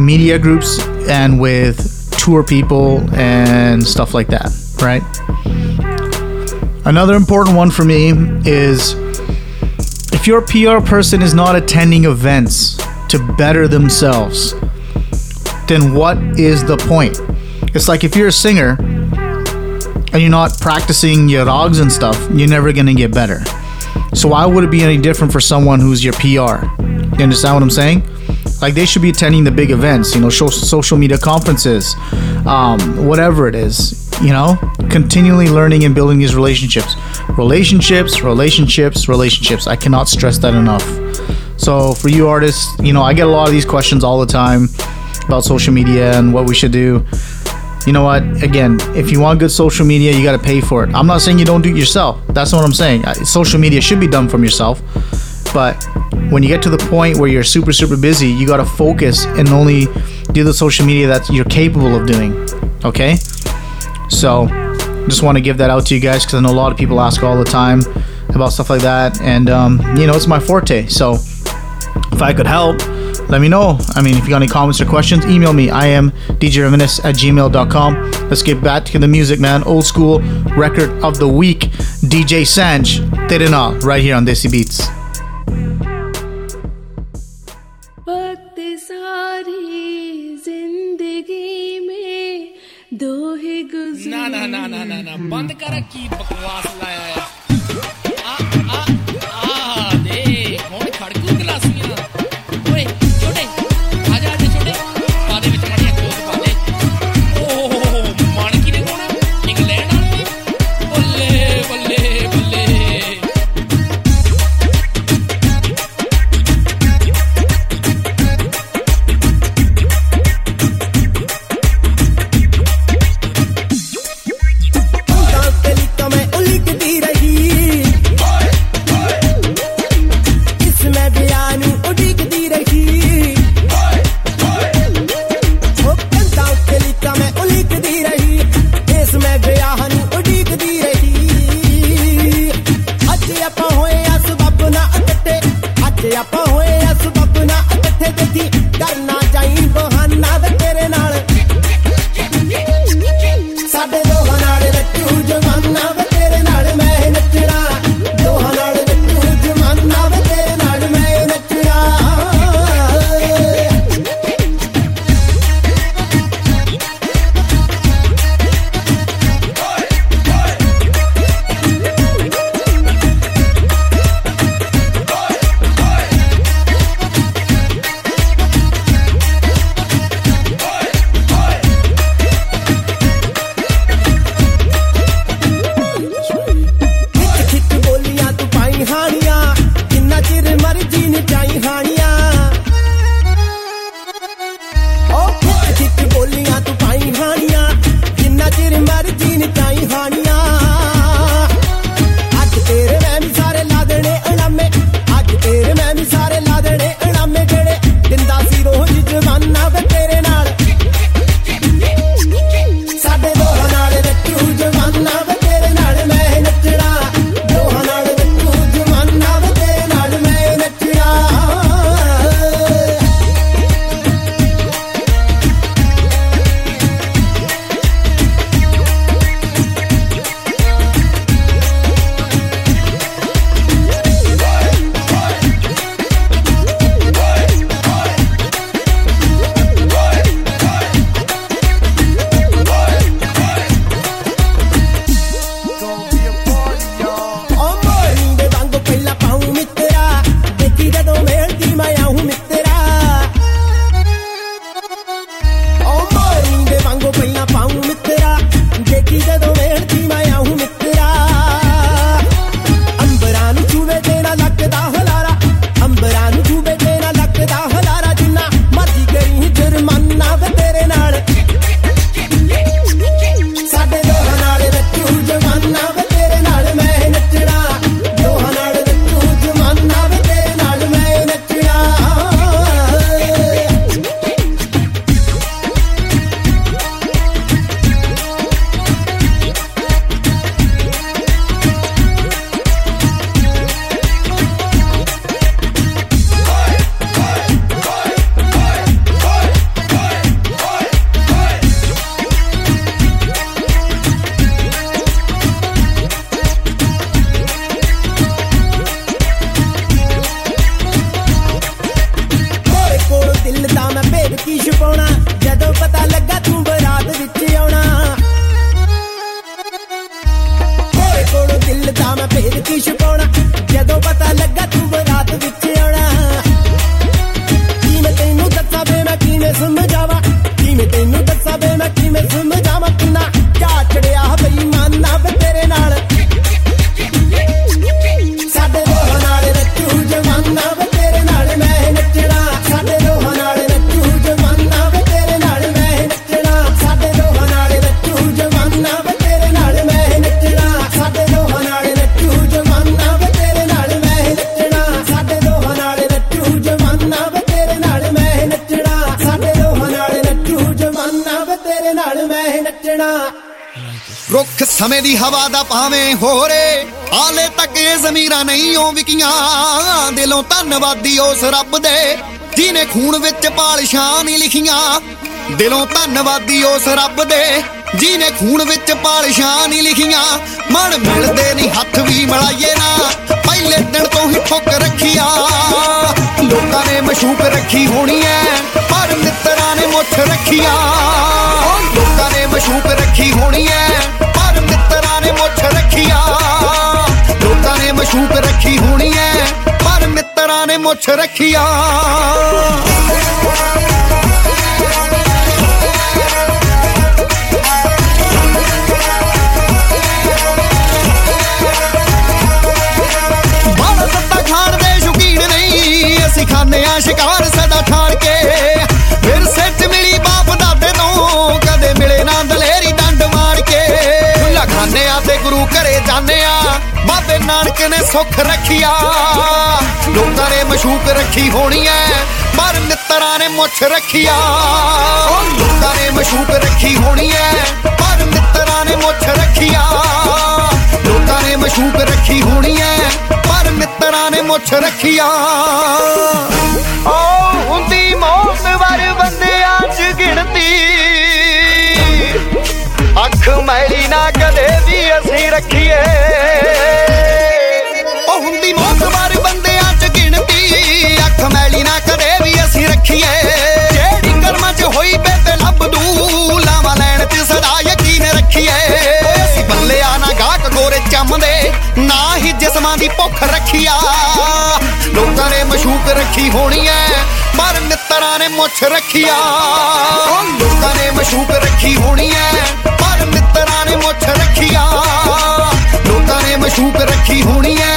media groups and with tour people and stuff like that, right? Another important one for me is if your PR person is not attending events to better themselves, then what is the point? It's like if you're a singer and you're not practicing your rogs and stuff, you're never gonna get better. So why would it be any different for someone who's your PR? You understand what I'm saying? Like they should be attending the big events, you know, social media conferences, um, whatever it is. You know, continually learning and building these relationships, relationships, relationships, relationships. I cannot stress that enough. So for you artists, you know, I get a lot of these questions all the time about social media and what we should do. You know what? Again, if you want good social media, you got to pay for it. I'm not saying you don't do it yourself. That's not what I'm saying. Social media should be done from yourself. But when you get to the point where you're super, super busy, you got to focus and only do the social media that you're capable of doing. Okay? So, just want to give that out to you guys because I know a lot of people ask all the time about stuff like that. And, um, you know, it's my forte. So, if I could help, let me know. I mean, if you got any comments or questions, email me. I am djreminisce at gmail.com. Let's get back to the music, man. Old school record of the week, DJ Sanj, Tere Naal, right here on Desi Beats. keep ਦਿਲੋਂ ਧੰਨਵਾਦੀ ਉਸ ਰੱਬ ਦੇ ਜਿਨੇ ਖੂਨ ਵਿੱਚ ਪਾਲਿਸ਼ਾਂ ਨਹੀਂ ਲਿਖੀਆਂ। ਮਨ ਮਿਲਦੇ ਨਹੀਂ, ਹੱਥ ਵੀ ਮਿਲਾਈਏ ਨਾ। ਪਹਿਲੇ ਦਿਨ ਤੋਂ ਹੀ ਠੋਕ ਰੱਖੀਆ। ਲੋਕਾਂ ਨੇ ਮਸ਼ੂਕ ਰੱਖੀ ਹੋਣੀ ਐ, ਪਰ ਮਿੱਤਰਾਂ ਨੇ ਮੁੱਠ ਰੱਖੀਆ। ਲੋਕਾਂ ਨੇ ਮਸ਼ੂਕ ਰੱਖੀ ਹੋਣੀ ਐ, ਪਰ ਮਿੱਤਰਾਂ ਨੇ ਮੁੱਠ ਰੱਖੀਆ। ਲੋਕਾਂ ਨੇ ਮਸ਼ੂਕ ਰੱਖੀ ਹੋਣੀ ਐ, ਪਰ ਮਿੱਤਰਾਂ ਨੇ ਮੁੱਠ ਰੱਖੀਆ। ਸੁੱਖ ਰੱਖਿਆ। ਲੋਕਾਂ ਨੇ ਮਸ਼ੂਕ ਰੱਖੀ ਹੋਣੀ ਐ, ਪਰ ਮਿੱਤਰਾਂ ਨੇ ਮੁੱਛ ਰੱਖਿਆ। ਲੋਕਾਂ ਨੇ ਮਸ਼ੂਕ ਰੱਖੀ ਹੋਣੀ ਐ, ਪਰ ਮਿੱਤਰਾਂ ਨੇ ਮੁੱਛ ਰੱਖਿਆ। ਲੋਕਾਂ ਨੇ ਮਸ਼ੂਕ ਰੱਖੀ ਹੋਣੀ ਐ, ਪਰ ਮਿੱਤਰਾਂ ਨੇ ਮੁੱਛ ਰੱਖਿਆ। ਓ ਹੁੰਦੀ ਮੌਤ ਵਰ ਬੰਦਿਆਂ ਚ ਗਿਣਤੀ। ਅੱਖ ਮੈਲੀ ਨਾ ਕਦੇ ਵੀ ਅਸੀਂ ਰੱਖੀਏ। ਓ ਹੁੰਦੀ ਮੌਤ ਵਰ ਬੰਦਿਆਂ ਚ ਗਿਣਤੀ। ਅੱਖ ਮੈਲੀ ਨਾ ਕਦੇ ਵੀ ਅਸੀਂ ਰੱਖੀਏ। ਜਿਹੜੀ ਕਰਮਾਂ ਚ ਹੋਈ ਬੇਬੇ ਲੱਭ ਦੂ। ਲਾਵਾਂ ਲੈਣ ਤੇ ਸਦਾ ਯਕੀਨ ਰੱਖੀਏ। ਓਏ ਅਸੀਂ ਬੱਲਿਆ ਨਾ ਗਾਹਕ ਗੋਰੇ ਚੰਮਦੇ। ਨਾ ਹੀ ਜਿਸਮਾਂ ਦੀ ਭੁੱਖ ਰੱਖੀਆ। ਲੋਕਾਂ ਨੇ ਮਸ਼ੂਕ ਰੱਖੀ ਹੋਣੀ ਐ ਪਰ ਮਿੱਤਰਾਂ ਨੇ ਮੁੱਛ ਰੱਖੀਆ। ਲੋਕਾਂ ਨੇ ਮਸ਼ੂਕ ਰੱਖੀ ਹੋਣੀ ਐ ਪਰ ਮਿੱਤਰਾਂ ਨੇ ਮੁੱਛ ਰੱਖੀਆ। ਲੋਕਾਂ ਨੇ ਮਸ਼ੂਕ ਰੱਖੀ ਹੋਣੀ ਐ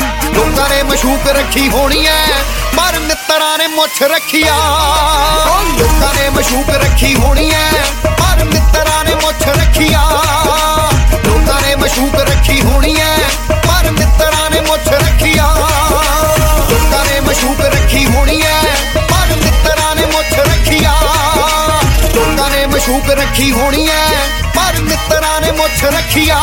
ਲੋਕਾਂ ਨੇ ਮਸ਼ੂਕ ਰੱਖੀ ਹੋਣੀ ਐ ਪਰ ਮਿੱਤਰਾਂ ਨੇ ਮੁੱਛ ਰੱਖਿਆ। ਓ ਲੋਕਾਂ ਨੇ ਮਸ਼ੂਕ ਰੱਖੀ ਹੋਣੀ ਐ ਪਰ ਮਿੱਤਰਾਂ ਨੇ ਮੁੱਛ ਰੱਖਿਆ। ਲੋਕਾਂ ਨੇ ਮਸ਼ੂਕ ਰੱਖੀ ਹੋਣੀ ਐ ਪਰ ਮਿੱਤਰਾਂ ਨੇ ਮੁੱਛ ਰੱਖਿਆ। ਲੋਕਾਂ ਨੇ ਮਸ਼ੂਕ ਰੱਖੀ ਹੋਣੀ ਐ ਪਰ ਮਿੱਤਰਾਂ ਨੇ ਮੁੱਛ ਰੱਖਿਆ। ਲੋਕਾਂ ਨੇ ਮਸ਼ੂਕ ਰੱਖੀ ਹੋਣੀ ਐ ਪਰ ਮਿੱਤਰਾਂ ਨੇ ਮੁੱਛ ਰੱਖਿਆ।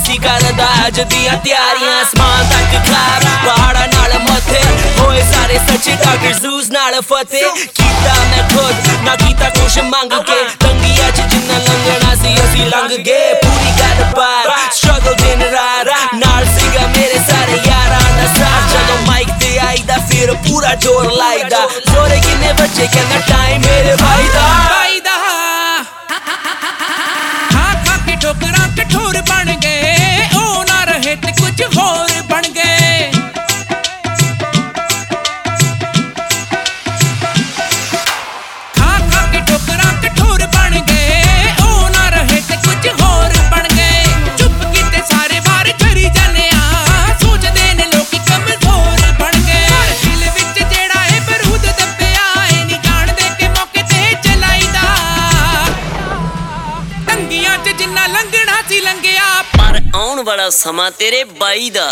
ਛੋਟਾ ਹੁੰਦਾ ਸੀ ਕਰਦਾ ਅੱਜ ਦੀਆਂ ਤਿਆਰੀਆਂ ਅਸਮਾਨ ਤੱਕ ਖਾਬ ਪਹਾੜਾਂ ਨਾਲ ਮੱਥੇ ਹੋਏ ਸਾਰੇ ਸੱਚੇ ਡਾਕਟਰ ਜ਼ੂਸ ਨਾਲ ਫਤਿਹ ਕੀਤਾ ਮੈਂ ਖੁਦ ਨਾ ਕੀਤਾ ਕੁਛ ਮੰਗ ਕੇ ਤੰਗੀਆਂ ਚ ਜਿੰਨਾ ਲੰਘਣਾ ਸੀ ਅਸੀਂ ਲੰਘ ਗਏ ਪੂਰੀ ਗੱਲ ਬਾਤ ਸਟਰਗਲ ਦਿਨ ਰਾਤ ਨਾਲ ਸੀਗਾ ਮੇਰੇ ਸਾਰੇ ਯਾਰਾਂ ਦਾ ਸਾਥ ਜਦੋਂ ਮਾਈਕ ਤੇ ਆਈਦਾ ਫਿਰ ਪੂਰਾ ਜੋਰ ਲਾਈਦਾ ਜ਼ੋਰੇ ਕਿੰਨੇ ਬੱਚੇ ਕਹਿੰਦਾ ਟਾਈਮ ਮੇਰੇ ਭਾਈ ਦਾ ਬਾਈ ਦਾ समा तेरे बाई दा।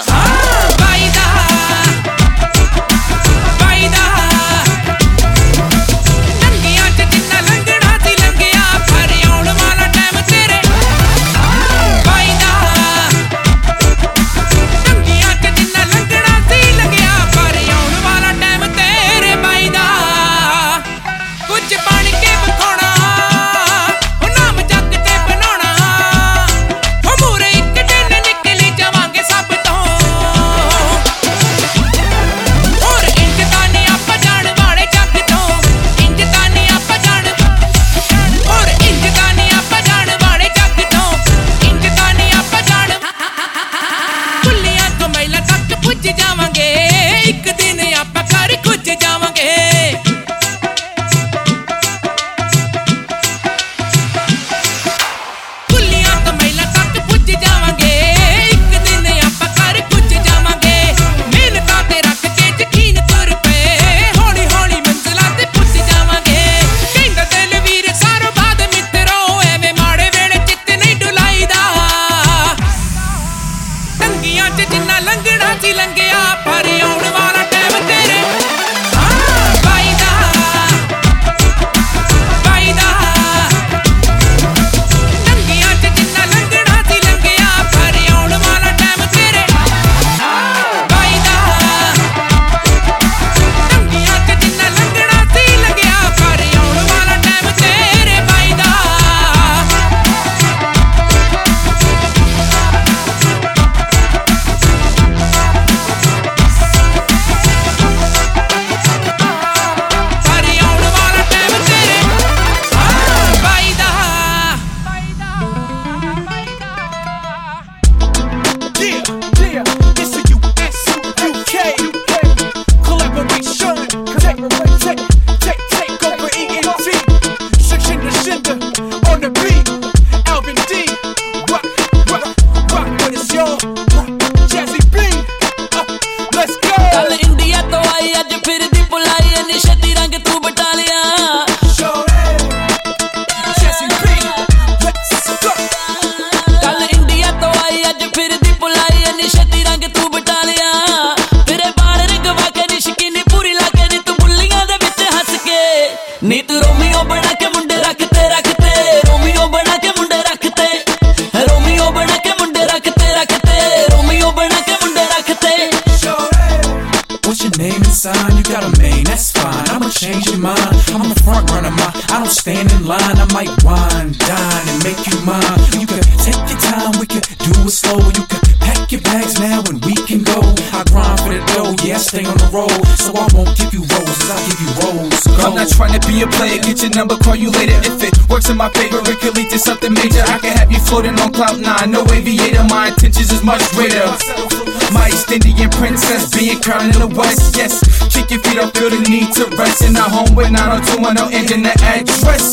But not on two, no oh internet address.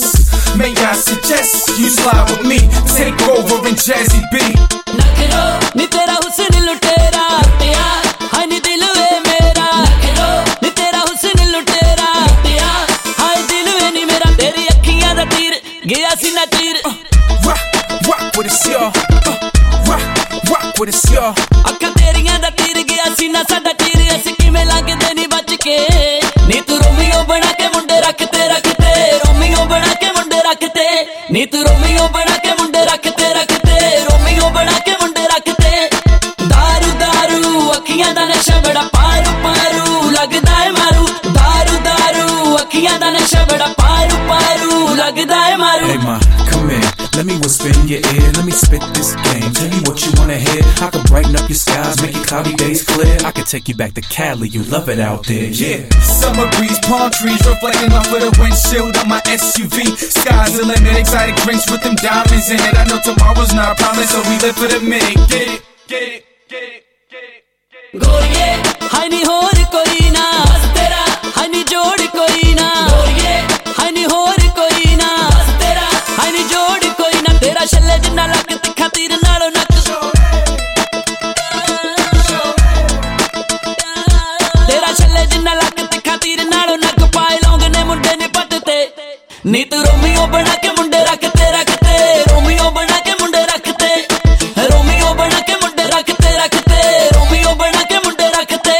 cloudy days clear. I could take you back to Cali, you love it out there. Yeah, summer breeze, palm trees reflecting off of the windshield on my SUV. Sky's the limit, exotic drinks with them diamonds in it. I know tomorrow's not promised, so we live for the minute. Get it, get it, get it, get it, get it. Go yeah, honey, hold it, Corina. Honey, jod Corina. Go yeah, honey, hold it, Corina. Honey, jod Corina. Tera shalle jinna lag te khatir naalo na ਨੀ ਤੂੰ Romeo ਬਣਾ ਕੇ ਮੁੰਡੇ ਰੱਖਤੇ ਰੱਖਤੇ Romeo ਬਣਾ ਕੇ ਮੁੰਡੇ ਰੱਖਤੇ Romeo ਬਣਾ ਕੇ ਮੁੰਡੇ ਰੱਖਤੇ ਰੱਖਤੇ Romeo ਬਣਾ ਕੇ ਮੁੰਡੇ ਰੱਖਤੇ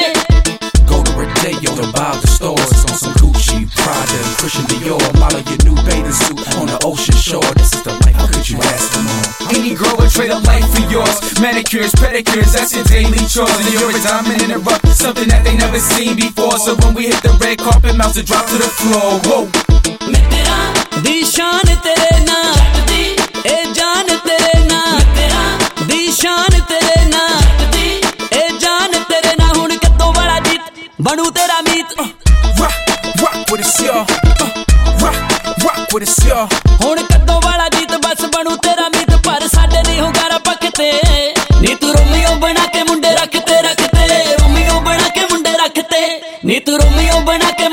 go to Rodeo to buy the stores on some Gucci Prada Christian Dior. Model your new bathing suit on the ocean shore. This is the life how could you ask for. More any girl would trade a life for yours? Manicures pedicures that's your daily chore and you're a diamond in the rough something that they never seen before. So when we hit the red carpet mouse it drop to the floor. Whoa. ਦੀ ਸ਼ਾਨ ਤੇਰੇ ਨਾਂ ਇਹ ਜਾਨ ਤੇਰੇ ਨਾਂ ਦੀ ਸ਼ਾਨ ਤੇਰੇ ਨਾਂ ਇਹ ਜਾਨ ਤੇਰੇ ਨਾਂ ਹੁਣ ਕਦੋਂ ਵਾਲਾ ਜੀਤ? ਬਣੂ ਤੇਰਾ ਮੀਤ। Rock with us, y'all. Uh, rock, rock with us, y'all. ਹੁਣ ਕਦੋਂ ਵਾਲਾ ਜੀਤ? ਬਸ ਬਣੂ ਤੇਰਾ ਮੀਤ। ਪਰ ਸਾਡੇ ਨਹੀਂ ਹੁੰਗਾਰਾ ਪੱਕਤੇ ਨੀ ਤੂੰ ਰੋਮੀਓ ਬਣਾ ਕੇ ਮੁੰਡੇ ਰੱਖਤੇ ਰੱਖਤੇ। ਰੋਮੀਓ ਬਣਾ ਕੇ ਮੁੰਡੇ ਰੱਖਤੇ। ਨੀ ਤੂੰ ਰੋਮੀਓ ਬਣਾ ਕੇ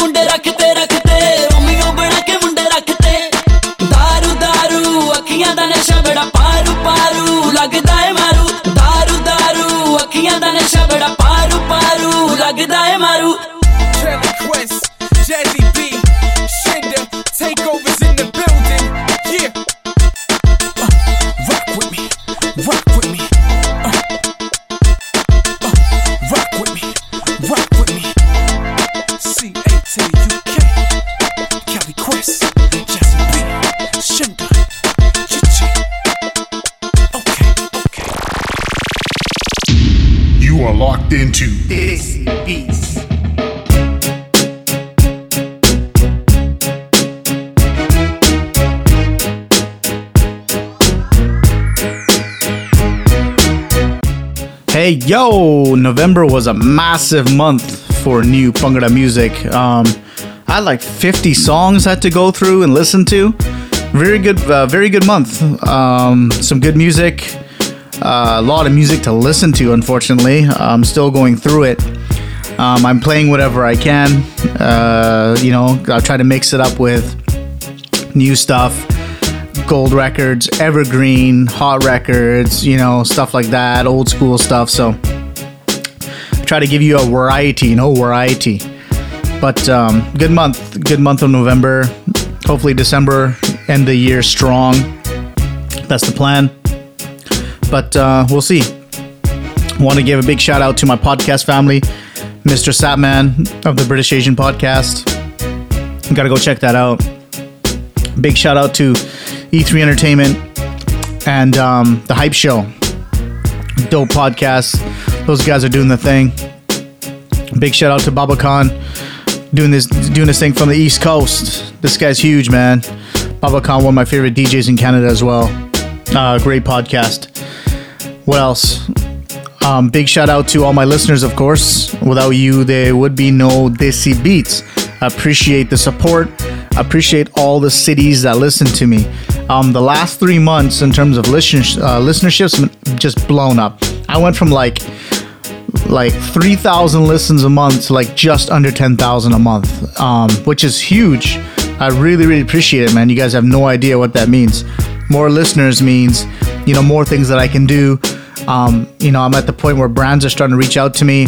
Hey yo, November was a massive month for new Pangada music. Um, I had like 50 songs I had to go through and listen to. Very good, uh, very good month. Um, some good music, uh, a lot of music to listen to. Unfortunately, I'm still going through it. Um, I'm playing whatever I can. Uh, you know, I try to mix it up with new stuff gold records, evergreen, hot records, you know, stuff like that, old school stuff. So I try to give you a variety, you know, variety. But um, good month, good month of November. Hopefully December end the year strong. That's the plan. But uh, we'll see. Want to give a big shout out to my podcast family, Mr. Satman of the British Asian Podcast. Gotta go check that out. Big shout out to E3 Entertainment and um, the Hype Show. Dope podcast. Those guys are doing the thing. Big shout out to Baba Khan doing this doing this thing from the East Coast. This guy's huge, man. Baba Khan, one of my favorite DJs in Canada as well. Uh, great podcast. What else? Um, big shout out to all my listeners, of course. Without you, there would be no Desi Beats. I appreciate the support. Appreciate all the cities that listen to me. Um, the last three months, in terms of listen uh, listenerships, just blown up. I went from like like 3,000 listens a month to like just under 10,000 a month, um, which is huge. I really, really appreciate it, man. You guys have no idea what that means. More listeners means, you know, more things that I can do. Um, you know, I'm at the point where brands are starting to reach out to me,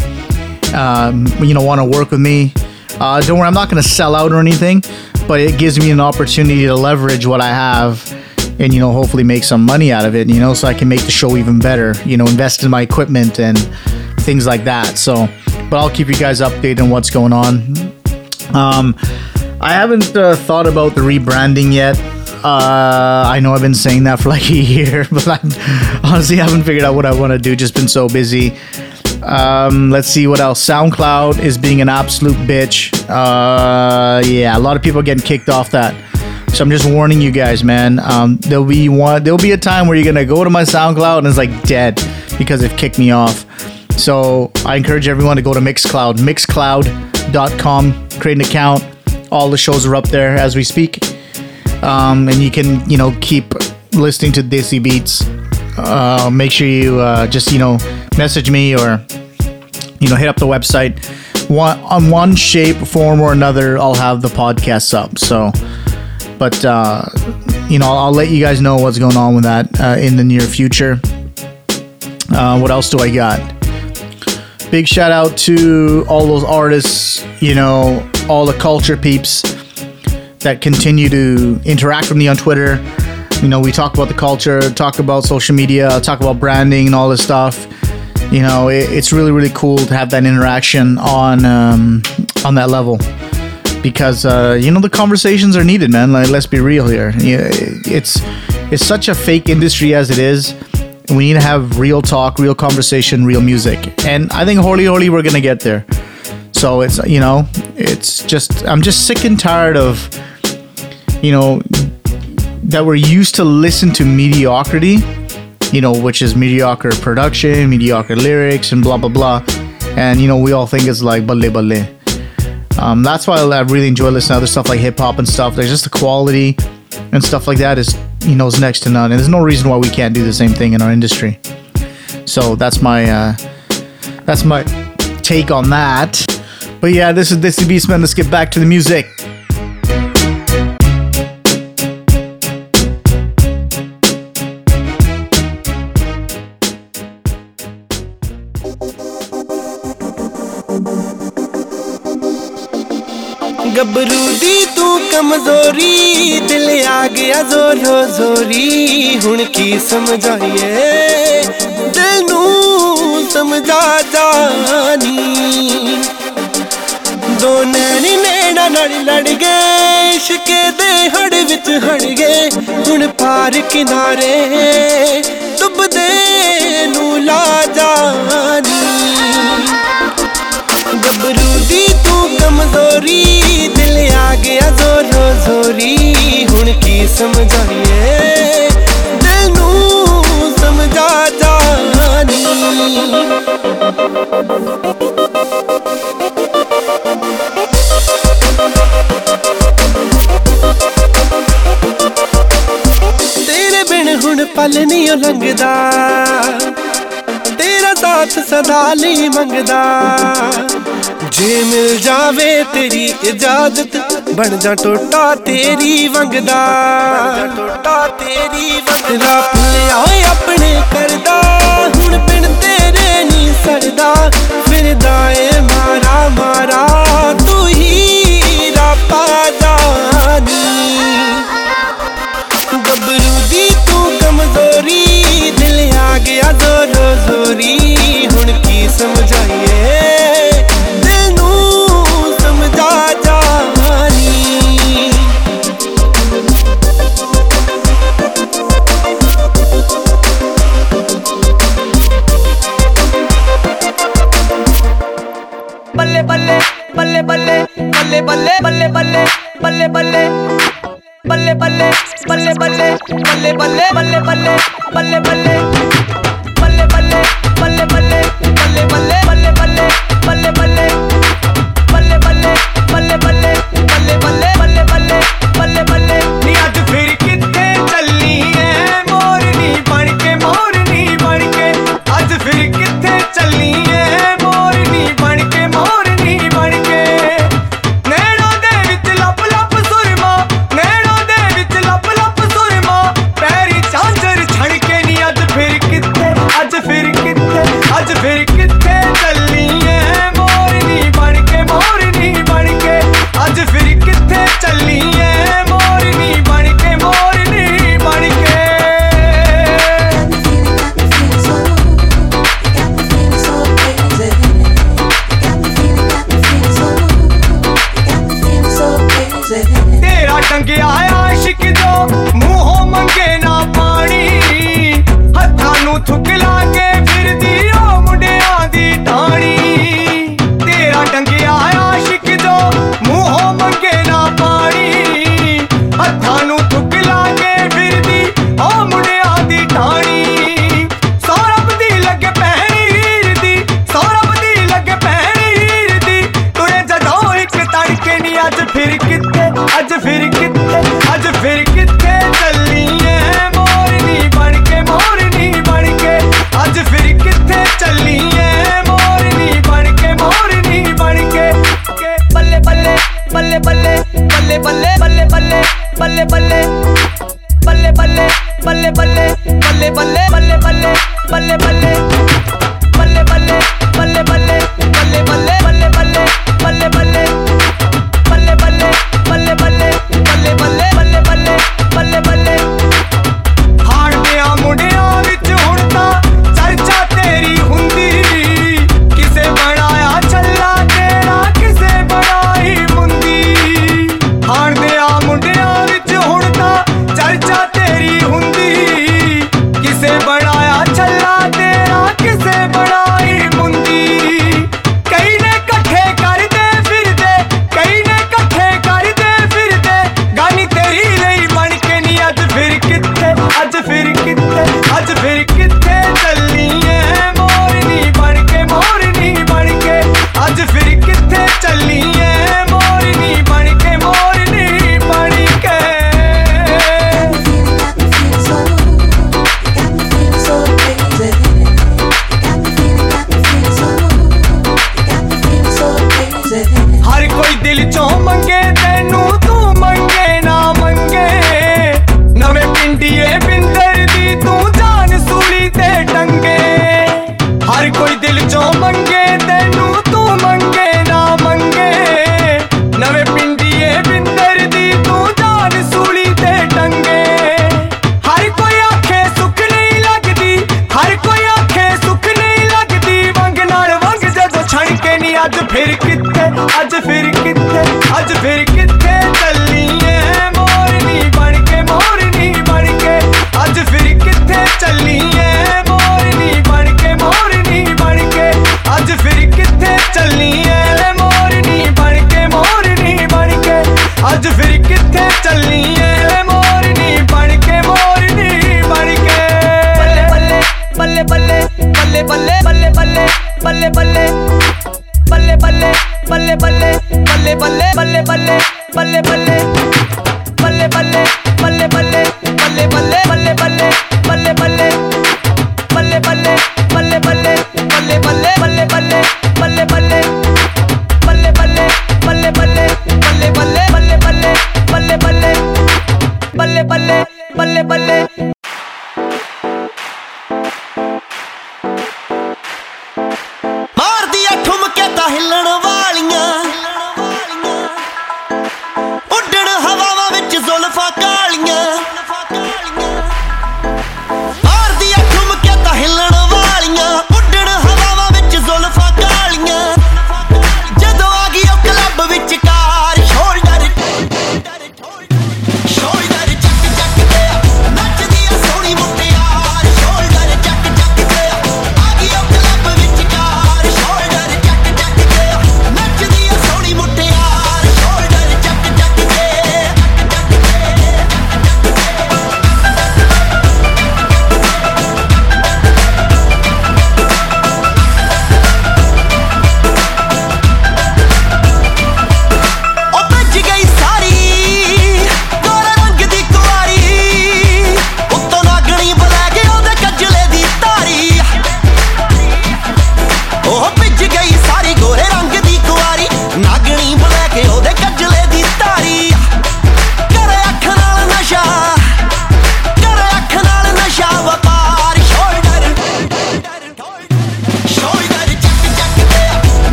um, you know, want to work with me. Uh, don't worry, I'm not going to sell out or anything, but it gives me an opportunity to leverage what I have and, you know, hopefully make some money out of it, you know, so I can make the show even better, you know, invest in my equipment and things like that. So, but I'll keep you guys updated on what's going on. Um, I haven't uh, thought about the rebranding yet. Uh, I know I've been saying that for like a year, but I honestly haven't figured out what I want to do. Just been so busy. Um, let's see what else. SoundCloud is being an absolute bitch. Uh, yeah, a lot of people are getting kicked off that. So I'm just warning you guys, man. Um, there'll be one. There'll be a time where you're gonna go to my SoundCloud and it's like dead because they've kicked me off. So I encourage everyone to go to Mixcloud, mixcloud.com, create an account. All the shows are up there as we speak, um, and you can you know keep listening to Desi Beats. Uh, make sure you uh, just you know message me or you know hit up the website. One on one shape, form, or another, I'll have the podcasts up. So, but uh, you know, I'll, I'll let you guys know what's going on with that uh, in the near future. Uh, what else do I got? Big shout out to all those artists, you know, all the culture peeps that continue to interact with me on Twitter. You know, we talk about the culture, talk about social media, talk about branding and all this stuff. You know, it, it's really really cool to have that interaction on um, on that level because uh, you know the conversations are needed, man. Like, let's be real here. It's it's such a fake industry as it is. We need to have real talk, real conversation, real music. And I think holy holy we're gonna get there. So it's you know, it's just I'm just sick and tired of you know that we're used to listen to mediocrity, you know, which is mediocre production, mediocre lyrics, and blah blah blah. And you know, we all think it's like balle balle. Um, that's why I really enjoy listening to other stuff like hip hop and stuff. There's just the quality and stuff like that is you know is next to none, and there's no reason why we can't do the same thing in our industry. So that's my uh, that's my take on that. But yeah, this is this is Beastman. Let's get back to the music. गबरू दी, तू कमज़ोरी, दिल आ गया जोरो जोरी। हूँ की समझाइए, दिल समझा जानी। दो नैनी नैना लड़ लड़ गए शिके दे हड़ विच हड़ गए हूँ पार किनारे डुबदे नू ला जानी। गबरू दी, तू कमज़ोरी ਗਿਆ ਜ਼ੋਰੋ ਜ਼ੋਰੀ ਹੁਣ ਕੀ ਸਮਝਾਈਏ? ਦਿਲ ਨੂੰ ਸਮਝਾ ਜਾਨੀ। ਤੇਰੇ ਬਿਨ ਹੁਣ ਪਲ ਨਹੀਂ ਓ ਲੰਘਦਾ। ਤੇਰਾ ਸਾਥ ਸਦਾ ਲਈ ਮੰਗਦਾ। ਜੇ ਮਿਲ ਜਾਵੇ ਤੇਰੀ ਇਜਾਜ਼ਤ ਬਣ ਜਾ ਟੋਟਾ ਤੇਰੀ ਵੰਗਦਾ ਟੋਟਾ ਤੇਰੀ ਵੰਗਦਾ ਭੁੱਲਿਆ ਓਏ ਆਪਣੇ ਕਰਦਾ। ਹੁਣ ਬਿਨ ਤੇਰੇ ਨਹੀਂ ਸਰਦਾ। ਫਿਰਦਾ ਏ ਮਾਰਾ ਮਾਰਾ ਤੂੰ ਹੀ ਰਾਪਾ ਜਾਨੀ ਗੱਭਰੂ ਦੀ ਤੂੰ ਕਮਜ਼ੋਰੀ ਦਿਲ ਆ ਗਿਆ ਜ਼ੋਰੀ। बल्ले बल्ले बल्ले। बल्ले बल्ले बल्ले बल्ले। बल्ले बल्ले बल्ले बल्ले। बल्ले बल्ले। बल्ले बल्ले बल्ले बल्ले। बल्ले बल्ले। बल्ले बल्ले बल्ले बल्ले बल्ले बल्ले बल्ले बल्ले बल्ले बल्ले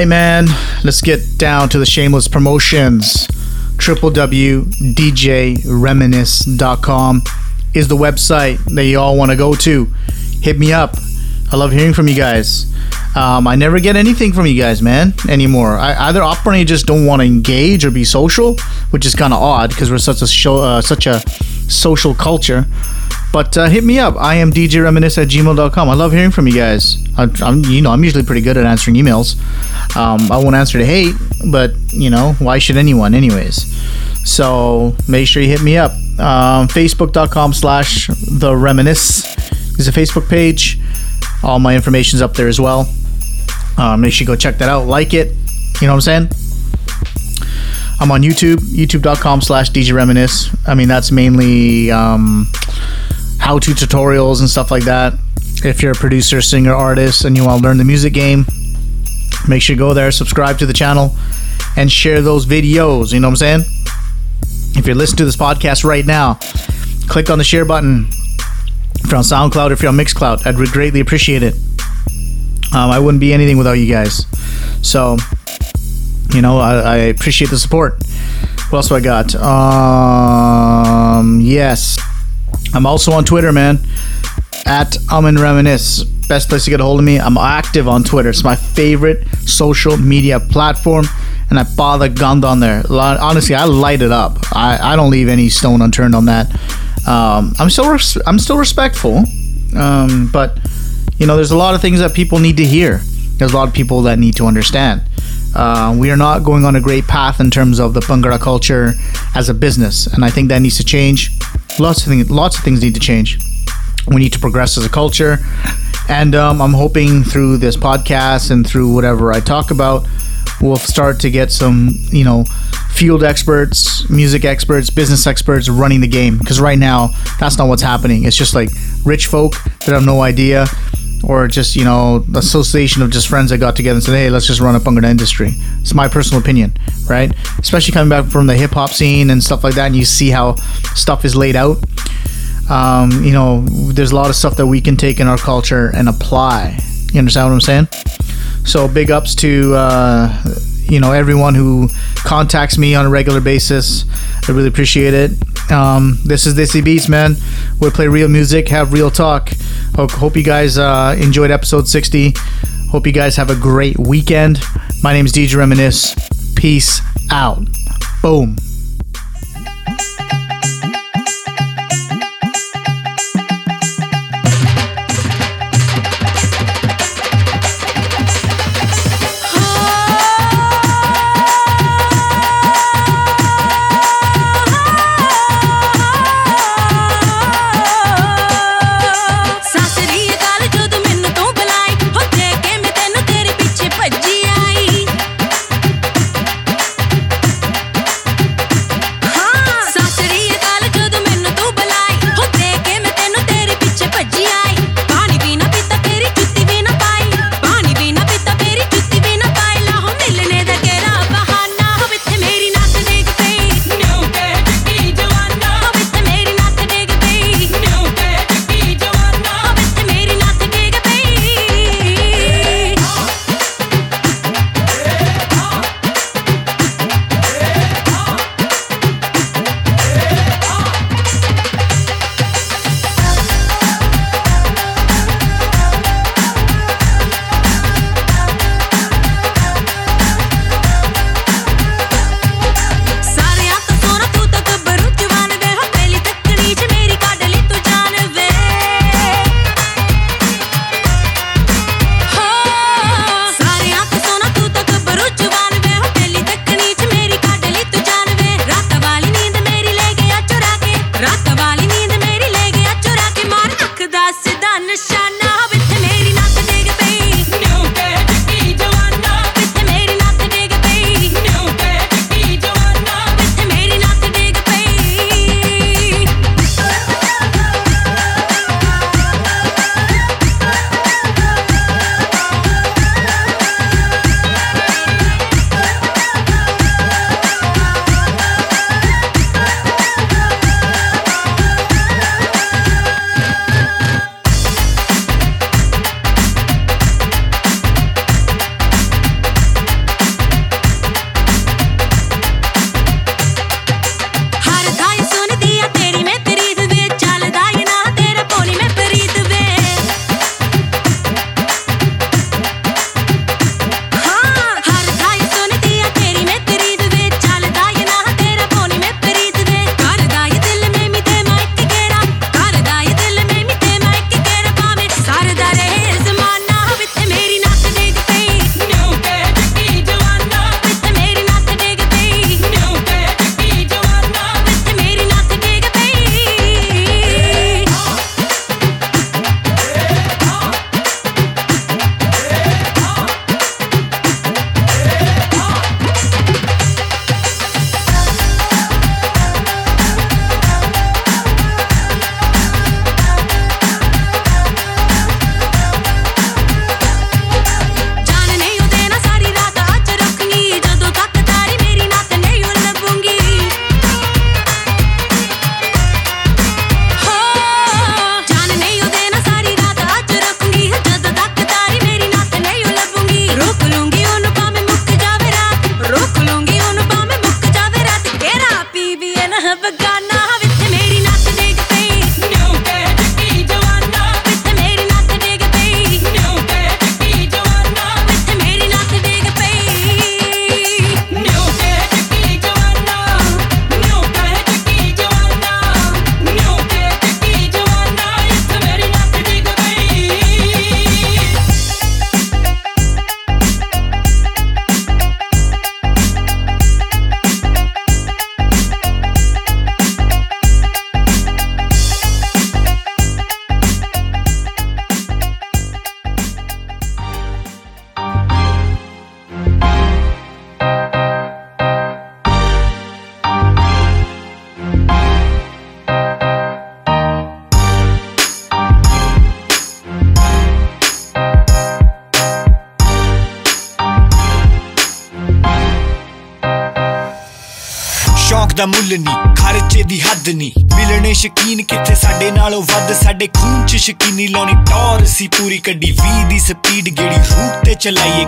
Alright, man. Let's get down to the shameless promotions. www.djreminisce.com is the website that you all want to go to. Hit me up. I love hearing from you guys. Um, I never get anything from you guys, man, anymore. I, either Opera just don't want to engage or be social, which is kind of odd because we're such a show, uh, such a social culture. But uh, hit me up. I am DJ Reminisce at gmail.com. I love hearing from you guys. I, I'm, you know, I'm usually pretty good at answering emails. Um, I won't answer to hate, but you know, why should anyone, anyways? So make sure you hit me up. Um, Facebook.com slash the reminisce is a Facebook page. All my information's up there as well. Uh, make sure you go check that out. Like it. You know what I'm saying? I'm on YouTube, youtube.com slash DJ Reminisce. I mean, that's mainly um, how to tutorials and stuff like that. If you're a producer, singer, artist, and you want to learn the music game, make sure you go there, subscribe to the channel, and share those videos. You know what I'm saying? If you're listening to this podcast right now, click on the share button. If you're on SoundCloud, if you're on Mixcloud, I'd greatly appreciate it. Um, I wouldn't be anything without you guys. So, you know, I, I appreciate the support. What else do I got? Um, yes, I'm also on Twitter, man. At Amin Reminisce. Best place to get a hold of me. I'm active on Twitter. It's my favorite social media platform, and I bother Gund on there. Honestly, I light it up. I, I don't leave any stone unturned on that. Um, I'm still res- I'm still respectful, um, but you know, there's a lot of things that people need to hear. There's a lot of people that need to understand. uh, we are not going on a great path in terms of the Bhangra culture as a business, and I think that needs to change. Lots of things, lots of things need to change. We need to progress as a culture, and um, I'm hoping through this podcast and through whatever I talk about, we'll start to get some, you know, field experts, music experts, business experts running the game. Because right now, that's not what's happening. It's just like rich folk that have no idea or just you know association of just friends that got together and said hey let's just run a Bhangra industry it's my personal opinion right especially coming back from the hip-hop scene and stuff like that and you see how stuff is laid out um, you know there's a lot of stuff that we can take in our culture and apply you understand what i'm saying so big ups to uh, you know everyone who contacts me on a regular basis i really appreciate it um, this is Desi Beats, man. We play real music, have real talk. Hope, you guys uh, enjoyed episode 60. Hope you guys have a great weekend. My name is DJ Reminisce. Peace out. Boom.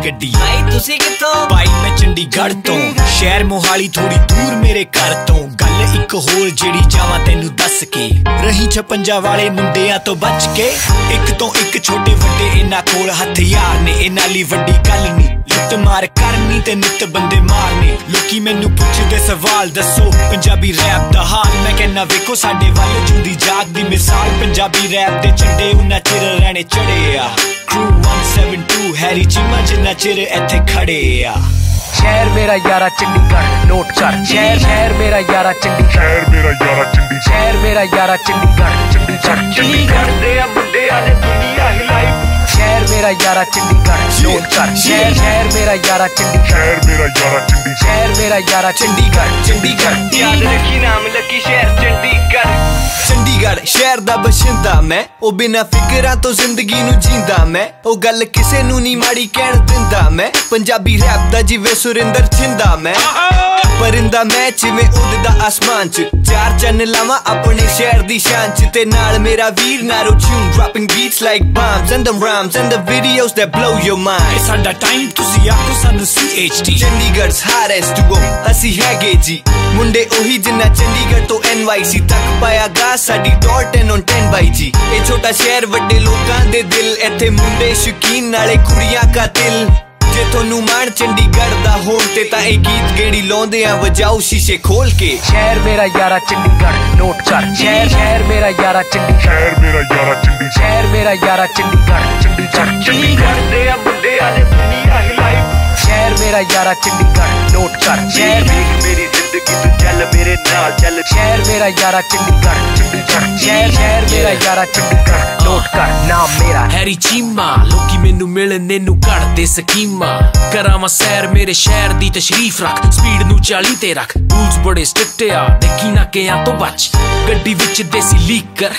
ਗੱਡੀ ਭਾਈ ਤੁਸੀਂ ਕਿੱਥੋਂ ਭਾਈ ਮੈਂ ਚੰਡੀਗੜ੍ਹ ਤੋਂ, ਸ਼ਹਿਰ ਮੋਹਾਲੀ ਥੋੜੀ ਦੂਰ ਮੇਰੇ ਘਰ ਤੋਂ। ਗੱਲ ਇੱਕ ਹੋਰ ਜਿਹੜੀ ਜਾਵਾਂ ਤੈਨੂੰ ਦੱਸ ਕੇ। ਰਹੀ 56 ਵਾਲੇ ਮੁੰਡਿਆਂ ਤੋਂ ਬਚ ਕੇ, ਇੱਕ ਤੋਂ ਇੱਕ ਛੋਟੇ ਵੱਡੇ ਇਹਨਾਂ ਕੋਲ ਹਥਿਆਰ ਨੇ। ਇਹਨਾਂ ਲਈ ਵੱਡੀ ਗੱਲ ਨਹੀਂ ਲੁੱਟ ਮਾਰ ਕਰਨੀ ਤੇ ਨਿੱਤ ਬੰਦੇ ਮਾਰਨੇ। ਲੋਕੀ ਮੈਨੂੰ ਪੁੱਛਦੇ ਸਵਾਲ, ਦੱਸੋ, ਪੰਜਾਬੀ ਰੈਪ ਦਾ ਹਾਲ। ਮੈਂ ਕਹਿੰਨਾ ਵੇਖੋ ਸਾਡੇ ਵੱਲ ਜੁੰਦੀ ਜਾਗ ਦੀ ਮਿਸਾਲ। ਪੰਜਾਬੀ ਰੈਪ ਦੇ ਝੰਡੇ ਉਹਨਾਂ ਚਿਰ ਰਹਿਣੇ ਚੜਿਆ 2 हैरी चीमा जिन्ना चिर इथे खड़े आ। शहर मेरा यारा चंडीगढ़ नोट कर। शहर शहर मेरा यारा चंडीगढ़। शहर मेरा यारा चंडीगढ़। शहर मेरा यारा चंडीगढ़ चंडीगढ़ चंडीगढ़। दे मुंडे आले दुनिया हिलाई शहर मेरा यारा चंडीगढ़ नोट कर। शहर शहर मेरा यारा चंडीगढ़। शहर मेरा यारा चंडीगढ़। शहर मेरा यारा चंडीगढ़ चंडीगढ़। याद रखी नाम लकी शहर चंडीगढ़ ਚੰਡੀਗੜ੍ਹ ਚੰਡੀਗੜ੍ਹ ਸ਼ਹਿਰ ਦਾ ਬਸ਼ਿੰਦਾ ਮੈਂ। ਉਹ ਬਿਨਾ ਫਿਕਰਾਂ ਤੋਂ ਜ਼ਿੰਦਗੀ ਨੂੰ ਜੀਂਦਾ ਮੈਂ। ਉਹ ਗੱਲ ਕਿਸੇ ਨੂੰ ਨਹੀਂ ਮਾੜੀ ਕਹਿਣ ਦਿੰਦਾ ਮੈਂ। ਪੰਜਾਬੀ ਰੈਪ ਦਾ ਜਿਵੇਂ ਸੁਰਿੰਦਰ ਚਿੰਦਾ ਮੈਂ। ਪਰਿੰਦਾ ਮੈਂ ਜਿਵੇਂ ਉੱਡਦਾ ਆਸਮਾਨ 'ਚ। ਚਾਰ ਚੰਨ ਲਾਵਾਂ ਆਪਣੇ ਸ਼ਹਿਰ ਦੀ ਸ਼ਾਨ 'ਚ ਤੇ ਨਾਲ ਮੇਰਾ ਵੀਰ ਨਾਰੋ tune beats like bombs and the rhymes and the videos that blow your mind ਇਹ ਸਾਡਾ ਟਾਈਮ ਤੁਸੀਂ ਆਖੋ ਸਾਨੂੰ CHT ਚੰਡੀਗੜ੍ਹ ਹਾਰੈਸ ਡੂਓ ਅਸੀਂ ਹੈਗੇ ਜੀ। ਮੁੰਡੇ ਉਹੀ ਜਿੰਨਾ ਚੰਡੀਗੜ੍ਹ ਤੋਂ NYC ਤੱਕ ਪਾਇਆ ਗਾ ਸਾਡੀ ਡਾਟ 10 on 10 ਬਾਈ ਜੀ। ਇਹ ਛੋਟਾ ਸ਼ਹਿਰ ਵੱਡੇ ਲੋਕਾਂ ਦੇ ਦਿਲ ਇੱਥੇ ਮੁੰਡੇ ਸ਼ੌਕੀਨ ਨਾਲੇ ਕੁੜੀਆਂ ਕਾਤਿਲ ਜੇ ਤੁਹਾਨੂੰ ਮਾਣ ਚੰਡੀਗੜ੍ਹ ਦਾ ਹੋਣ ਤੇ ਤਾਂ ਇਹ ਗੀਤ ਗੇੜੀ ਲਾਉਂਦੇ ਆ ਵਜਾਓ ਸ਼ੀਸ਼ੇ ਖੋਲ ਕੇ ਸ਼ਹਿਰ ਮੇਰਾ ਯਾਰਾ ਚੰਡੀਗੜ੍ਹ ਨੋਟ ਕਰ ਸ਼ਹਿਰ ਸ਼ਹਿਰ ਮੇਰਾ ਯਾਰਾ ਚੰਡੀਗੜ੍ਹ ਸ਼ਹਿਰ ਮੇਰਾ ਯਾਰਾ ਚੰਡੀਗੜ੍ਹ ਸ਼ਹਿਰ ਮੇਰਾ ਯਾਰਾ ਚੰਡੀਗੜ੍ਹ ਚੰਡੀਗੜ੍ਹ ਚੰਡੀਗੜ੍ਹ ਦੇ ਆ ਮੁੰਡਿਆਂ ਨੇ ਦੁਨੀਆ ਹਿਲਾਈ ਸ਼ਹਿਰ ਮੇਰਾ ਯਾਰਾ ਚੰਡੀਗੜ੍ਹ ਨੋਟ ਕਰ ਸ਼ਹਿਰ ਮੇਰੀ ਜ਼ਿੰਦਗੀ ਤੂੰ ਚੱਲ ਮੇਰੇ ਨਾਲ ਚੱਲ। ਸ਼ਹਿਰ ਮੇਰਾ ਯਾਰਾ ਚੰਡੀਗੜ੍ਹ ਚੰਡੀਗੜ੍ਹ। ਸ਼ਹਿਰ ਸ਼ਹਿਰ ਮੇਰਾ ਯਾਰਾ ਚੰਡੀਗੜ੍ਹ। ਨੋਟ ਕਰ, ਨਾਮ ਮੇਰਾ। ਹੈਰੀ ਚੀਮਾ, ਲੋਕੀ ਮੈਨੂੰ ਮਿਲਣੇ ਨੂੰ ਘੜਦੇ ਸਕੀਮਾਂ। ਕਰਾਵਾਂ ਸੈਰ ਮੇਰੇ ਸ਼ਹਿਰ ਦੀ ਤਸ਼ਰੀਫ ਰੱਖ, ਸਪੀਡ ਨੂੰ 40 ਤੇ ਰੱਖ। ਰੂਲਸ ਬੜੇ ਸਟ੍ਰਿਕਟ ਆ, ਦੇਖੀ ਨਾ ਕਿਆਂ ਤੋਂ ਬਚ। ਗੱਡੀ ਵਿੱਚ ਦੇਸੀ ਲੀਕਰ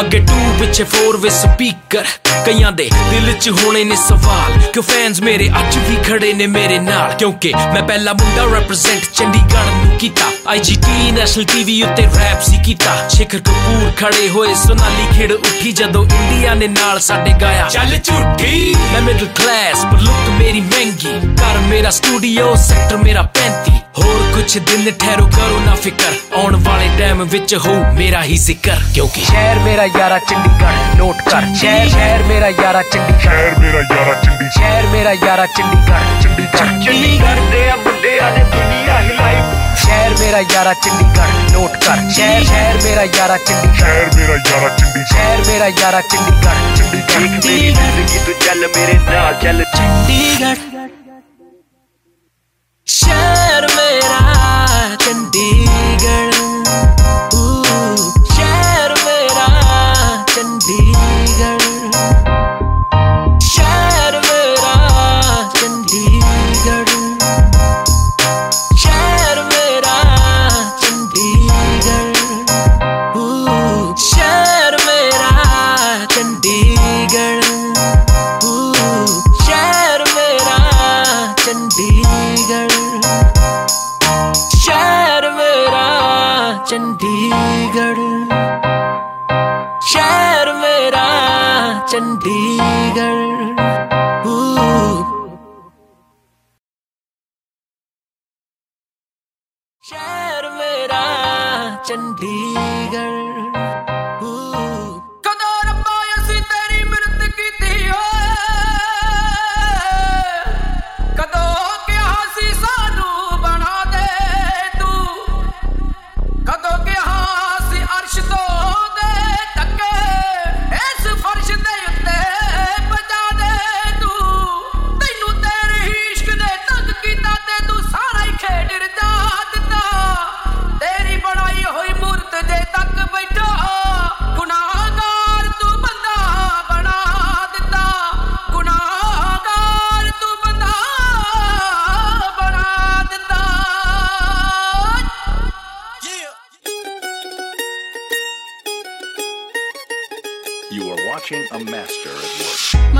ਅੱਗੇ 2 ਪਿੱਛੇ 4 ਵਿੱਚ ਸਪੀਕਰ ਕਈਆਂ ਦੇ ਦਿਲ 'ਚ ਹੋਣੇ ਨੇ ਸਵਾਲ। ਕਿਉਂ ਫੈਨਸ ਮੇਰੇ ਅੱਜ ਵੀ ਖੜੇ ਨੇ ਮੇਰੇ ਨਾਲ? ਕਿਉਂਕਿ ਮੈਂ ਪਹਿਲਾ ਮੁੰਡਾ ਰੈਪਰੈਜ਼ੈਂਟ ਚੰਡੀਗੜ੍ਹ ਨੂੰ ਕੀਤਾ। ਆਈਜੀਟੀ ਨੈਸ਼ਨਲ ਟੀਵੀ ਉੱਤੇ ਰੈਪ ਸੀ ਕੀਤਾ। ਸ਼ਿਖਰ ਕਪੂਰ ਖੜੇ ਹੋਏ ਸੋਨਾਲੀ ਖੇੜ ਉੱਠੀ ਜਦੋਂ ਇੰਡੀਆ ਨੇ ਨਾਲ ਸਾਡੇ ਗਾਇਆ। ਚੱਲ ਝੂਠੀ। ਮੈਂ ਮਿਡਲ ਕਲਾਸ ਪਰ ਲੁੱਕ ਮੇਰੀ ਮਹਿੰਗੀ। ਘਰ ਮੇਰਾ ਸਟੂਡੀਓ ਸੈਕਟਰ ਮੇਰਾ 35 ਹੋਰ ਕੁਛ ਦਿਨ ਠਹਿਰੋ ਕਰੋ ਨਾ ਫਿਕਰ। ਆਉਣ ਵਾਲੇ ਟਾਈਮ ਵਿੱਚ ਹੋਊ ਮੇਰਾ ਹੀ ਜ਼ਿਕਰ। ਕਿਉਂਕਿ ਸ਼ਹਿਰ ਮੇਰਾ मेरा यारा चंडीगढ़ नोट कर। शहर शहर मेरा यारा चंडीगढ़। शहर मेरा यारा चंडीगढ़। शहर मेरा यारा चंडीगढ़। चंडीगढ़। चंडीगढ़ दे अब दे आने दुनिया हिलाई शहर मेरा यारा चंडीगढ़ नोट कर। शहर शहर मेरा यारा चंडीगढ़। शहर मेरा यारा चंडीगढ़। शहर मेरा यारा चंडीगढ़। चंडीगढ़। मेरी ज़िंदगी तू चल मेरे नाल चल। चंडीगढ़। शहर मेरा watching a master at work.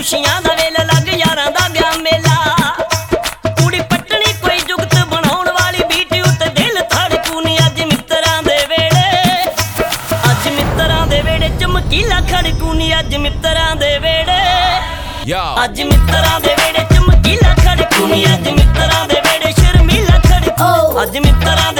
ਖੁਸ਼ੀਆਂ ਦਾ ਵੇਲ ਲੱਗ ਯਾਰਾਂ ਦਾ ਗਿਆ ਮੇਲਾ। ਕੁੜੀ ਪਟਣੀ ਕੋਈ ਜੁਗਤ ਬਣਾਉਣ ਵਾਲੀ ਬੀਟੀ ਉੱਤੇ ਦਿਲ ਧੜਕੂਨੀ ਅੱਜ ਮਿੱਤਰਾਂ ਦੇ ਵੇੜੇ ਅੱਜ ਮਿੱਤਰਾਂ ਦੇ ਵੇੜੇ ਚਮਕੀਲਾ ਖੜਕੂਨੀ ਅੱਜ ਮਿੱਤਰਾਂ ਦੇ ਵੇੜੇ ਅੱਜ ਮਿੱਤਰਾਂ ਦੇ ਵੇੜੇ ਚਮਕੀਲਾ ਖੜਕੂਨੀ ਅੱਜ ਮਿੱਤਰਾਂ ਦੇ ਵੇੜੇ ਸ਼ਰਮੀਲਾ ਖੜਕੂ ਅੱਜ ਮਿੱਤਰਾਂ